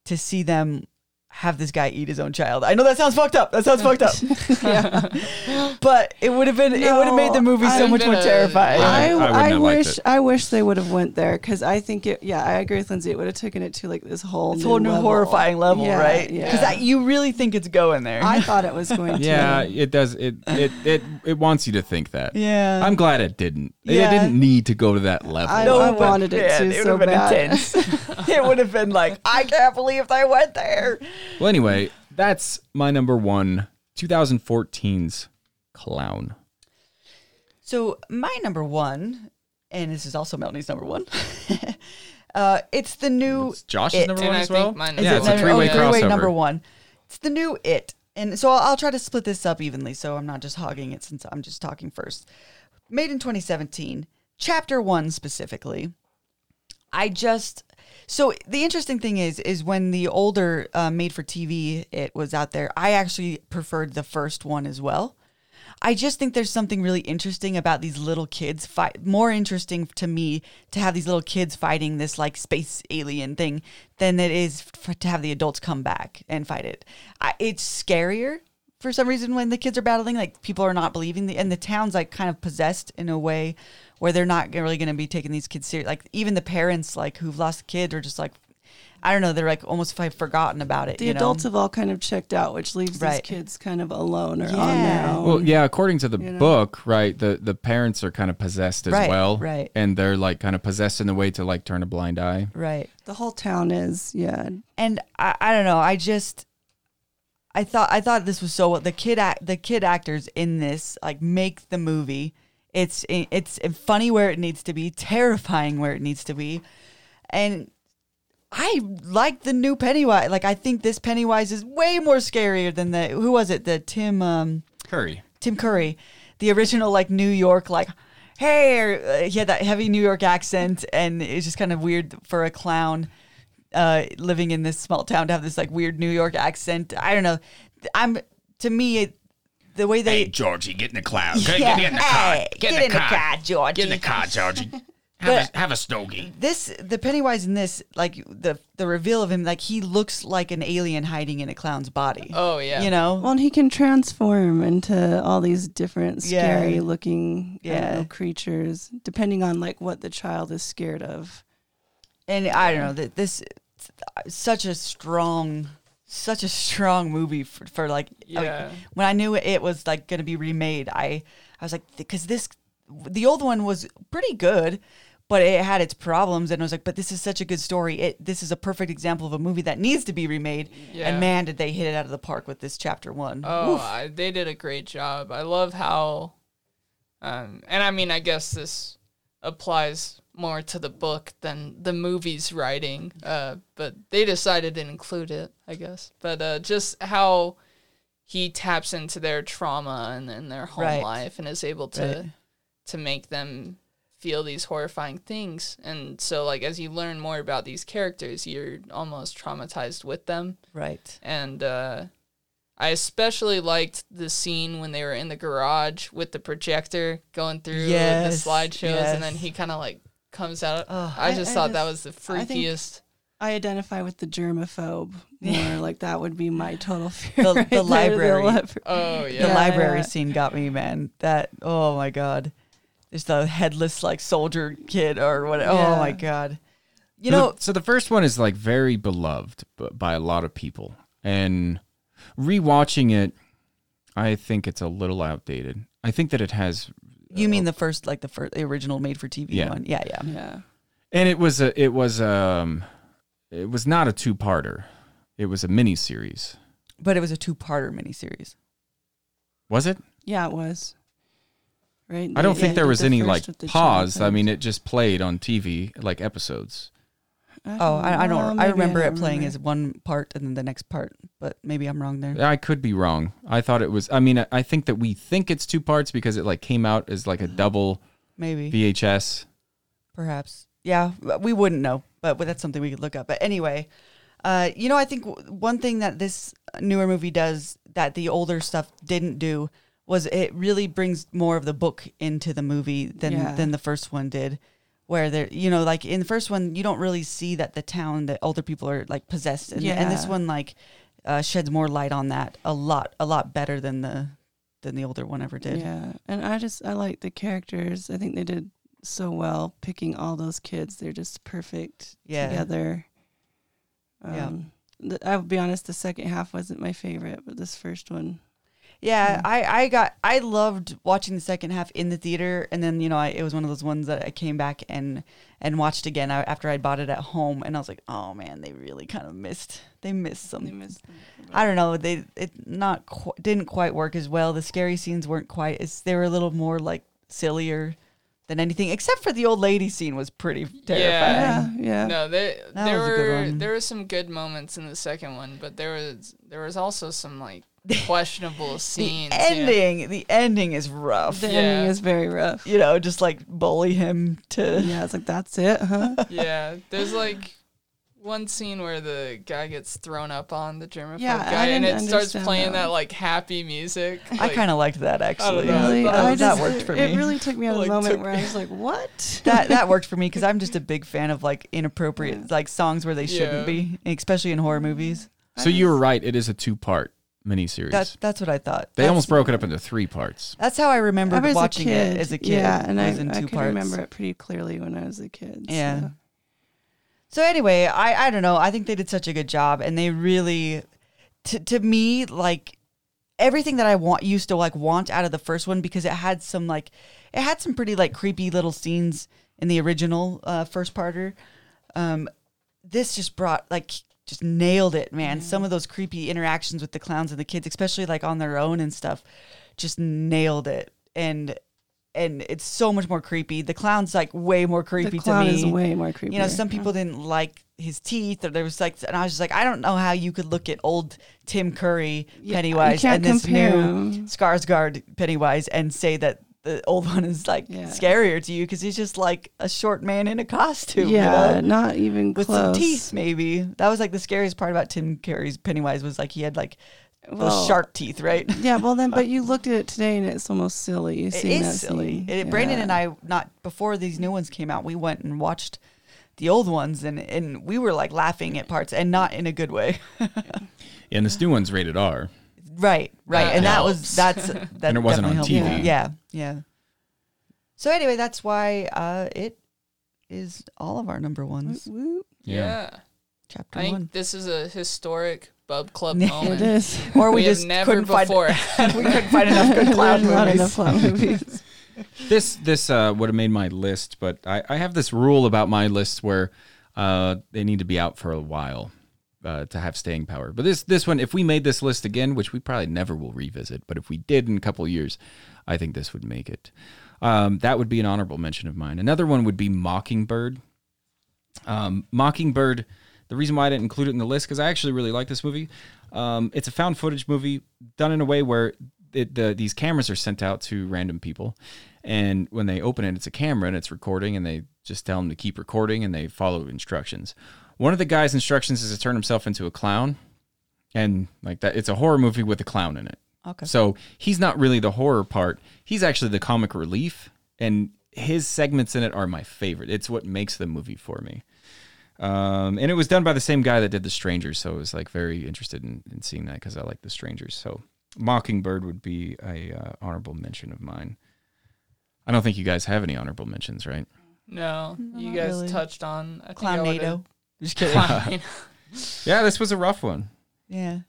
to see them have this guy eat his own child. I know that sounds fucked up. That sounds fucked up. yeah. But it would have been it would have made the movie so I- much more terrifying. I, I wouldn't I, wish. I wish they would have went there because I think it. Yeah, I agree with Lindsay. It would have taken it to like this whole It's a new whole new level. horrifying level, Yeah, right? Yeah, Because you really think it's going there. I thought it was going to. Yeah, it does. It it it it wants you to think that. Yeah. I'm glad it didn't. It- Yeah. It didn't need to go to that level. I- No, I wanted it to it so would have been bad. intense. it would have been like, I can't believe they went there. Well, anyway, that's my number one, 2014's Clown. So my number one, and this is also Melanie's number one. uh, it's the new. It's Josh's It. number And one I as think well. mine Is yeah, it's a three-way oh, crossover. three-way number one. It's the new it, and so I'll, I'll try to split this up evenly. So I'm not just hogging it since I'm just talking first. Made in 2017, chapter one specifically. I just so the interesting thing is is when the older uh, made for TV it was out there. I actually preferred the first one as well. I just think there's something really interesting about these little kids fight. More interesting to me to have these little kids fighting this like space alien thing than it is to have the adults come back and fight it. I, it's scarier for some reason when the kids are battling. Like people are not believing the and the town's like kind of possessed in a way where they're not really going to be taking these kids serious. Like even the parents like who've lost a kid are just like. I don't know. They're like almost have forgotten about it. The you know? adults have all kind of checked out, which leaves these kids kind of alone or on Yeah. their own. Well, yeah, according to the You know? book, right, the the parents are kind of possessed as Right, well, right. and they're like kind of possessed in the way to like turn a blind eye. right. the whole town is, yeah. and I, I don't know i just i thought i thought this was so the kid act the kid actors in this like make the movie it's it's funny where it needs to be terrifying where it needs to be and I like the new Pennywise. Like I think this Pennywise is way more scarier than the who was it? The Tim um Curry. Tim Curry, the original like New York like hey uh, he had that heavy New York accent and it's just kind of weird for a clown uh living in this small town to have this like weird New York accent. I don't know. I'm to me it, the way they Georgie, get in the cloud. Yeah, hey, get in the car, Georgie. Get in the car, Georgie. Have a, have a stogie. this the Pennywise in this like the the reveal of him like he looks like an alien hiding in a clown's body. Oh yeah. You know? Well, and he can transform into all these different Yeah. scary looking Yeah. yeah. creatures, depending on like what the child is scared of. and I don't know that this such a strong such a strong movie for, for like I mean, Yeah. when I knew it was like going to be remade I I was like because this the old one was pretty good but it had its problems and I was like but this is such a good story it this is a perfect example of a movie that needs to be remade Yeah. and man did they hit it out of the park with this chapter 1 Oh, I, they did a great job. I love how, um, and I mean, I guess this applies more to the book than the movie's writing. Uh, but they decided to include it, I guess. But uh, just how he taps into their trauma and, and their home Right. life and is able to Right. to make them feel these horrifying things. And so, like as you learn more about these characters, you're almost traumatized with them right and uh, I especially liked the scene when they were in the garage with the projector going through Yes, the slideshows, and then he kind of like comes out. Oh, I I- just I thought that was the freakiest. I identify with the germaphobe more. like that would be my total fear. The- right the there, library. libra- Oh the yeah, Yeah, library yeah. scene got me, man. That oh my god, just the headless like soldier kid or what? Oh my god, you so know, the, so the first one is like very beloved b- by a lot of people, and rewatching it, I think it's a little outdated. I think that it has, you mean the first like the first the original made for TV Yeah. one? Yeah, yeah. Yeah. and it was a, it was um, it was not a two parter. It was a mini series. But it was a two-parter miniseries. Was it? Yeah, it was. Right. I don't They- think there was the any like the pause. I mean, it just played on TV like episodes. Oh, I, I don't. I maybe remember don't it playing remember. as one part and then the next part, but maybe I'm wrong there. I could be wrong. I thought it was. I mean, I- I think that we think it's two parts because it like came out as like a double Maybe, VHS. perhaps. Yeah, we wouldn't know, but but that's something we could look up. But anyway, uh, you know, I think w- one thing that this newer movie does that the older stuff didn't do was it really brings more of the book into the movie than Yeah. than the first one did. Where they're you know, like in the first one, you don't really see that the town, that older people are like possessed, and, and this one like uh, sheds more light on that a lot, a lot better than the than the older one ever did. Yeah, and I just I like the characters. I think they did so well picking all those kids. They're just perfect Yeah. together. Yeah. Um, the, I'll be honest, the second half wasn't my favorite, but this first one, Yeah, I, I got I loved watching the second half in the theater, and then you know I, it was one of those ones that I came back and and watched again after I bought it at home, and I was like, oh man, they really kind of missed they missed some. they missed. I don't know, they it not qu- didn't quite work as well. The scary scenes weren't quite as they were a little more like sillier than anything, except for the old lady scene was pretty terrifying. Yeah, yeah. No, there there was a good were there were some good moments in the second one, but there was there was also some like questionable The scenes. yeah. ending, the ending is rough. The Yeah. ending is very rough. You know, just like bully him to. Yeah, it's like that's it, huh? Yeah, there's like one scene where the guy gets thrown up on the germaphobe Yeah, guy, I and it starts playing that. that like happy music. I kind of liked that actually. know. really, That I was- that just, worked for it, me. It really took me out of Like, the moment where me- I was like, "What?" that that worked for me because I'm just a big fan of like inappropriate like songs where they shouldn't Yeah. be, especially in horror movies. So you were right. It is a two part miniseries. That's that's what I thought. they That's- almost broke it up into three parts. That's how I remember I was watching it as a kid. Yeah, and it I, was in I two could parts. remember it pretty clearly when I was a kid. Yeah. so. So anyway, I I don't know. I think they did such a good job, and they really, to to me, like everything that I want used to like want out of the first one because it had some like it had some pretty like creepy little scenes in the original uh, first parter. Um, this just brought like just nailed it, man. Some of those creepy interactions with the clowns and the kids, especially like on their own and stuff, just nailed it. And and it's so much more creepy. The clown's like way more creepy the clown to me. is way more creepy. you know, some people oh. didn't like his teeth, or there was like, and I was just like, I don't know how you could look at old Tim Curry Pennywise can't and this compare new. Skarsgård Pennywise and say that the old one is like Yeah. scarier to you because he's just like a short man in a costume. you Yeah, know? not even with close. some teeth, maybe. That was like the scariest part about Tim Curry's Pennywise was like he had like those Well, sharp teeth, right? Yeah, well then, but you looked at it today and it's almost silly. It seeing is that silly. scene. It, Brandon and I, not before these new ones came out, we went and watched the old ones, and and we were like laughing at parts, and not in a good way. And this new one's rated R. right, right, That and that was that's that And it wasn't on definitely helped. TV. Yeah, yeah. So anyway, that's why uh, it is all of our number ones. Whoop, whoop. Yeah. Chapter I think one, this is a historic Bub Club It It moment. is. or we, We just never couldn't find before we couldn't find enough good clown There's not movies. enough clown movies. This this uh, would have made my list, but I, I have this rule about my lists where uh, they need to be out for a while uh, to have staying power. But this this one, if we made this list again, which we probably never will revisit, but if we did in a couple years, I think this would make it. Um, that would be an honorable mention of mine. Another one would be Mockingbird. Um, Mockingbird. The reason why I didn't include it in the list because I actually really like this movie. Um, it's a found footage movie done in a way where it, the, these cameras are sent out to random people, and when they open it, it's a camera and it's recording, and they just tell them to keep recording, and they follow instructions. One of the guy's instructions is to turn himself into a clown, and like that, it's a horror movie with a clown in it. Okay. So he's not really the horror part. He's actually the comic relief, and his segments in it are my favorite. It's what makes the movie for me. Um, and it was done by the same guy that did The Strangers, so I was like very interested in, in seeing that because I like The Strangers. So Mockingbird would be a uh, honorable mention of mine. I don't think you guys have any honorable mentions, right? No, you guys really. touched on I think I Clownado. would've- Just kidding. Clownado. Yeah, this was a rough one. Yeah.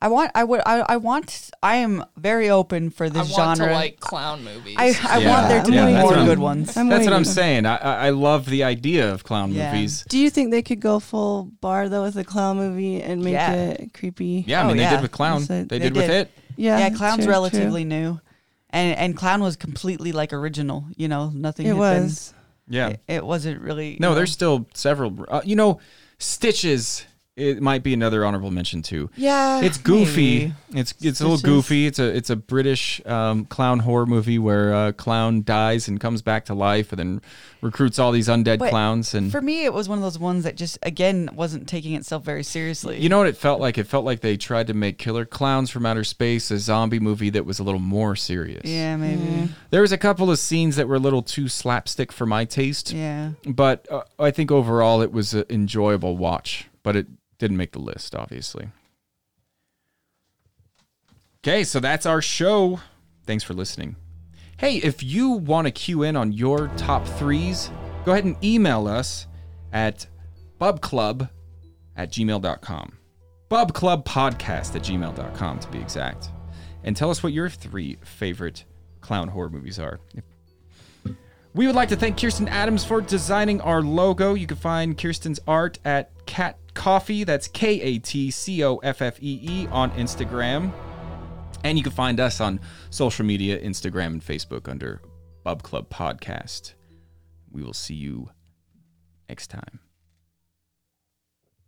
I want. I would. I. I want. I am very open for I this want genre. to like clown movies. I. I Yeah. want there to Yeah, be that's more what I'm- good ones. I'm That's what I'm waiting. saying. I, I I love the idea of clown Yeah. movies. Do you think they could go full bar though with a clown movie and make Yeah. it creepy? Yeah, I Oh, mean they yeah. did with clown. Yes, They, I- did with did. it. Yeah, Yeah, clown's true, true. relatively new, and and clown was completely like original. You know, nothing. It had was. Yeah. It, it wasn't really. No, know- there's still several. Uh, you know, Stitches. It might be another honorable mention too. Yeah. It's goofy. maybe. It's it's a little Stitches. goofy. It's a it's a British um, clown horror movie where a clown dies and comes back to life and then recruits all these undead But clowns. And For me, it was one of those ones that just again wasn't taking itself very seriously. you know what it felt like? It felt like they tried to make Killer Clowns from Outer Space a zombie movie that was a little more serious. Yeah, maybe. There was a couple of scenes that were a little too slapstick for my taste. Yeah. but uh, I think overall it was an enjoyable watch, but it didn't make the list, obviously. Okay, so that's our show. Thanks for listening. Hey, if you want to cue in on your top threes, go ahead and email us at bubclub at gmail.com. Bubclubpodcast at gmail.com to be exact. And tell us what your three favorite clown horror movies are. We would like to thank Kirsten Adams for designing our logo. You can find Kirsten's art at Kat Coffee, that's K A T C O F F E E, on Instagram. And you can find us on social media Instagram and Facebook under Bub Club Podcast. We will see you next time.